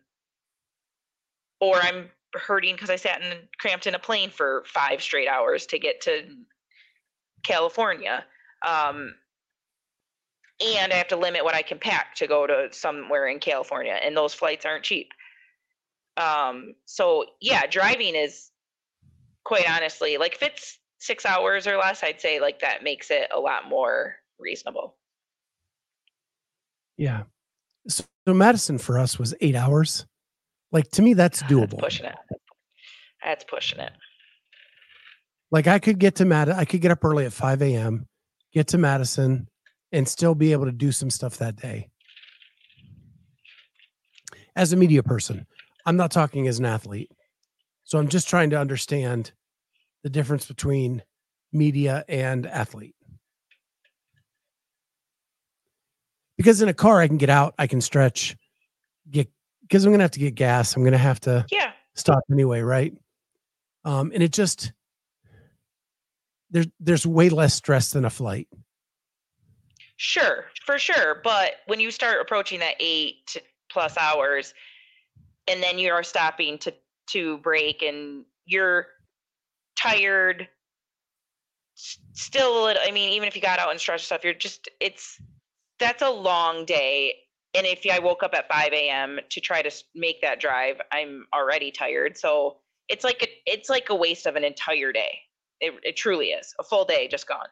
[SPEAKER 6] or I'm hurting because I sat in cramped in a plane for five straight hours to get to California. Um, and I have to limit what I can pack to go to somewhere in California, and those flights aren't cheap. Um, so yeah, driving is quite honestly like if it's six hours or less, I'd say like that makes it a lot more reasonable.
[SPEAKER 4] Yeah. So, so Madison for us was eight hours. Like to me, that's <sighs>
[SPEAKER 6] That's
[SPEAKER 4] doable.
[SPEAKER 6] pushing it. That's pushing it.
[SPEAKER 4] Like I could get to Mad, I could get up early at 5 a.m., get to Madison, and still be able to do some stuff that day. As a media person, I'm not talking as an athlete. So I'm just trying to understand the difference between media and athlete. Because in a car, I can get out, I can stretch, get because I'm gonna have to get gas. I'm gonna have to
[SPEAKER 6] Yeah.
[SPEAKER 4] stop anyway, right? Um, and it just there's there's way less stress than a flight.
[SPEAKER 6] Sure, for sure. But when you start approaching that eight plus hours, and then you are stopping to to break, and you're tired, still a little. I mean, even if you got out and stretched stuff, you're just it's that's a long day. And if I woke up at five a.m. to try to make that drive, I'm already tired. So it's like a, it's like a waste of an entire day. It it truly is a full day just gone.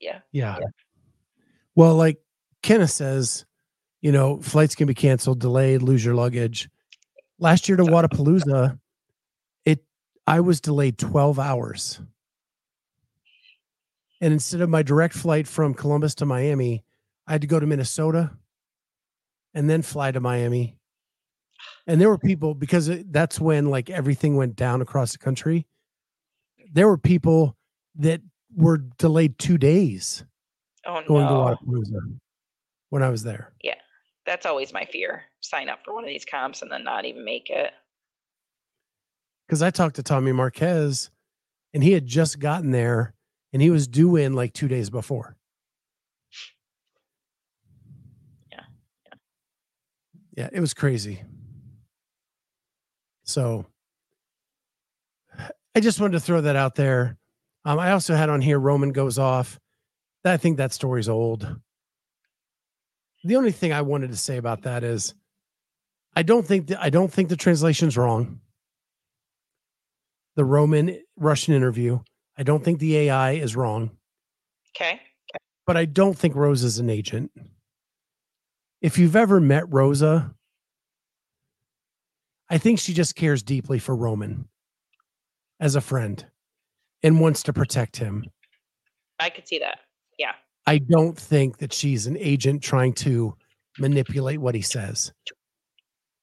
[SPEAKER 6] Yeah.
[SPEAKER 4] Yeah. Well, like Kenneth says, you know, flights can be canceled, delayed, lose your luggage. Last year to Wodapalooza, it I was delayed 12 hours. And instead of my direct flight from Columbus to Miami, I had to go to Minnesota and then fly to Miami. And there were people because that's when like everything went down across the country. There were people that were delayed two days
[SPEAKER 6] Oh
[SPEAKER 4] going
[SPEAKER 6] no.
[SPEAKER 4] to Wodapalooza when I was there.
[SPEAKER 6] Yeah, that's always my fear. Sign up for one of these comps and then not even make it.
[SPEAKER 4] Because I talked to Tommy Marquez and he had just gotten there and he was due in like two days before.
[SPEAKER 6] Yeah, yeah.
[SPEAKER 4] Yeah, it was crazy. So I just wanted to throw that out there. Um, I also had on here Roman goes off. I think that story's old. The only thing I wanted to say about that is I don't think that I don't think the translation's wrong. The Roman Russian interview. I don't think the AI is wrong,
[SPEAKER 6] Okay.
[SPEAKER 4] but I don't think Rosa's an agent. If you've ever met Rosa, I think she just cares deeply for Roman as a friend and wants to protect him.
[SPEAKER 6] I could see that. Yeah.
[SPEAKER 4] I don't think that she's an agent trying to manipulate what he says.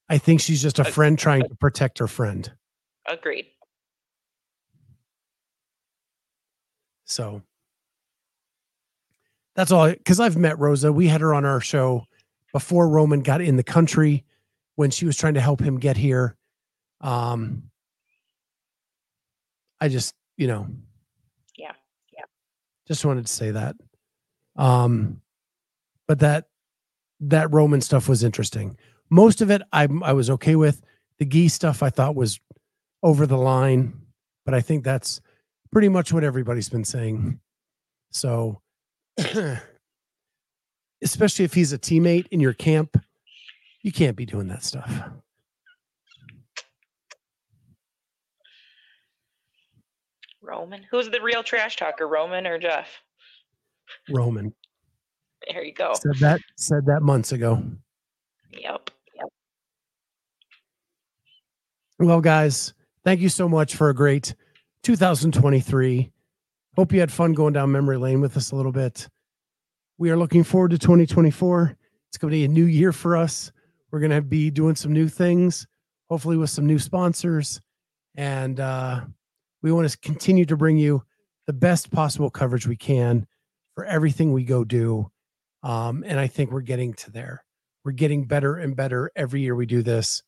[SPEAKER 4] I think she's just a friend trying to protect her friend.
[SPEAKER 6] Agreed.
[SPEAKER 4] So that's all. Because I've met Rosa. We had her on our show before Roman got in the country when she was trying to help him get here. Um, I just, you know,
[SPEAKER 6] Yeah. Yeah.
[SPEAKER 4] just wanted to say that. Um, but that that Roman stuff was interesting. Most of it I I was okay with. The Gee stuff I thought was over the line, but I think that's pretty much what everybody's been saying. Mm-hmm. So, <clears throat> especially if he's a teammate in your camp, you can't be doing that stuff.
[SPEAKER 6] Roman. Who's the real trash talker, Roman or Jeff?
[SPEAKER 4] Roman
[SPEAKER 6] There you go.
[SPEAKER 4] said that said that months ago.
[SPEAKER 6] Yep. Yep.
[SPEAKER 4] Well, guys, thank you so much for a great 2023. Hope you had fun going down memory lane with us a little bit. We are looking forward to 2024. It's going to be a new year for us. We're going to be doing some new things, hopefully with some new sponsors. And uh, we want to continue to bring you the best possible coverage we can for everything we go do. Um, and I think we're getting to there. We're getting better and better every year we do this.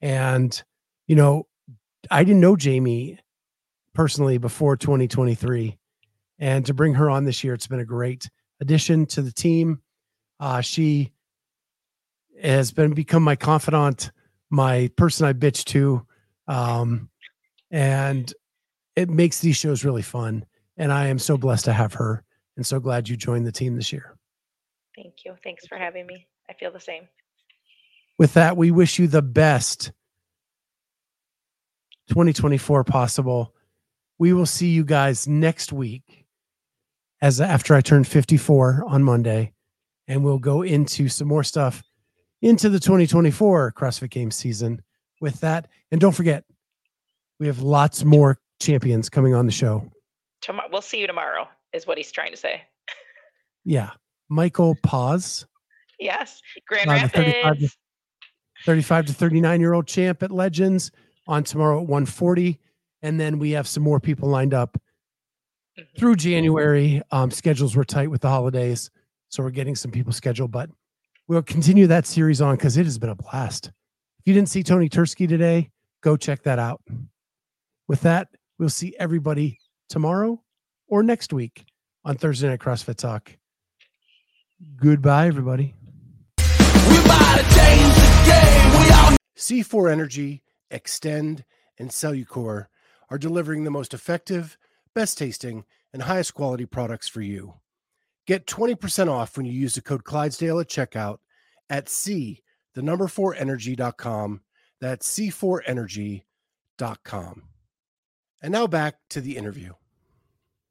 [SPEAKER 4] And you know, I didn't know Jamie personally before 2023. And to bring her on this year, it's been a great addition to the team. Uh, she has been become my confidant, my person I bitch to. Um, and it makes these shows really fun. And I am so blessed to have her and so glad you joined the team this year.
[SPEAKER 6] Thank you. Thanks for having me. I feel the same.
[SPEAKER 4] With that, we wish you the best 2024 possible. We will see you guys next week as after I turn 54 on Monday and we'll go into some more stuff into the 2024 CrossFit Games season with that. And don't forget, we have lots more champions coming on the show.
[SPEAKER 6] Tomorrow, we'll see you tomorrow, is what he's trying to say.
[SPEAKER 4] Yeah. Michael Paz,
[SPEAKER 6] Yes, Grand
[SPEAKER 4] Uh, the 35 to-
[SPEAKER 6] Rapids.
[SPEAKER 4] 35 to 39 year old champ at Legends on tomorrow at 140. And then we have some more people lined up
[SPEAKER 6] Mhm.
[SPEAKER 4] through January. Um, schedules were tight with the holidays. So we're getting some people scheduled, but we'll continue that series on because it has been a blast. If you didn't see Tony Tursky today, go check that out. With that, we'll see everybody tomorrow or next week on Thursday Night CrossFit Talk. Goodbye, everybody.
[SPEAKER 5] We about change the game. We out
[SPEAKER 4] C4 Energy, Xtend, and Cellucor are delivering the most effective, best tasting, and highest quality products for you. Get 20% off when you use the code Clydesdale at checkout at C, the number 4 energy.com. That's C4energy.com. And now back to the interview.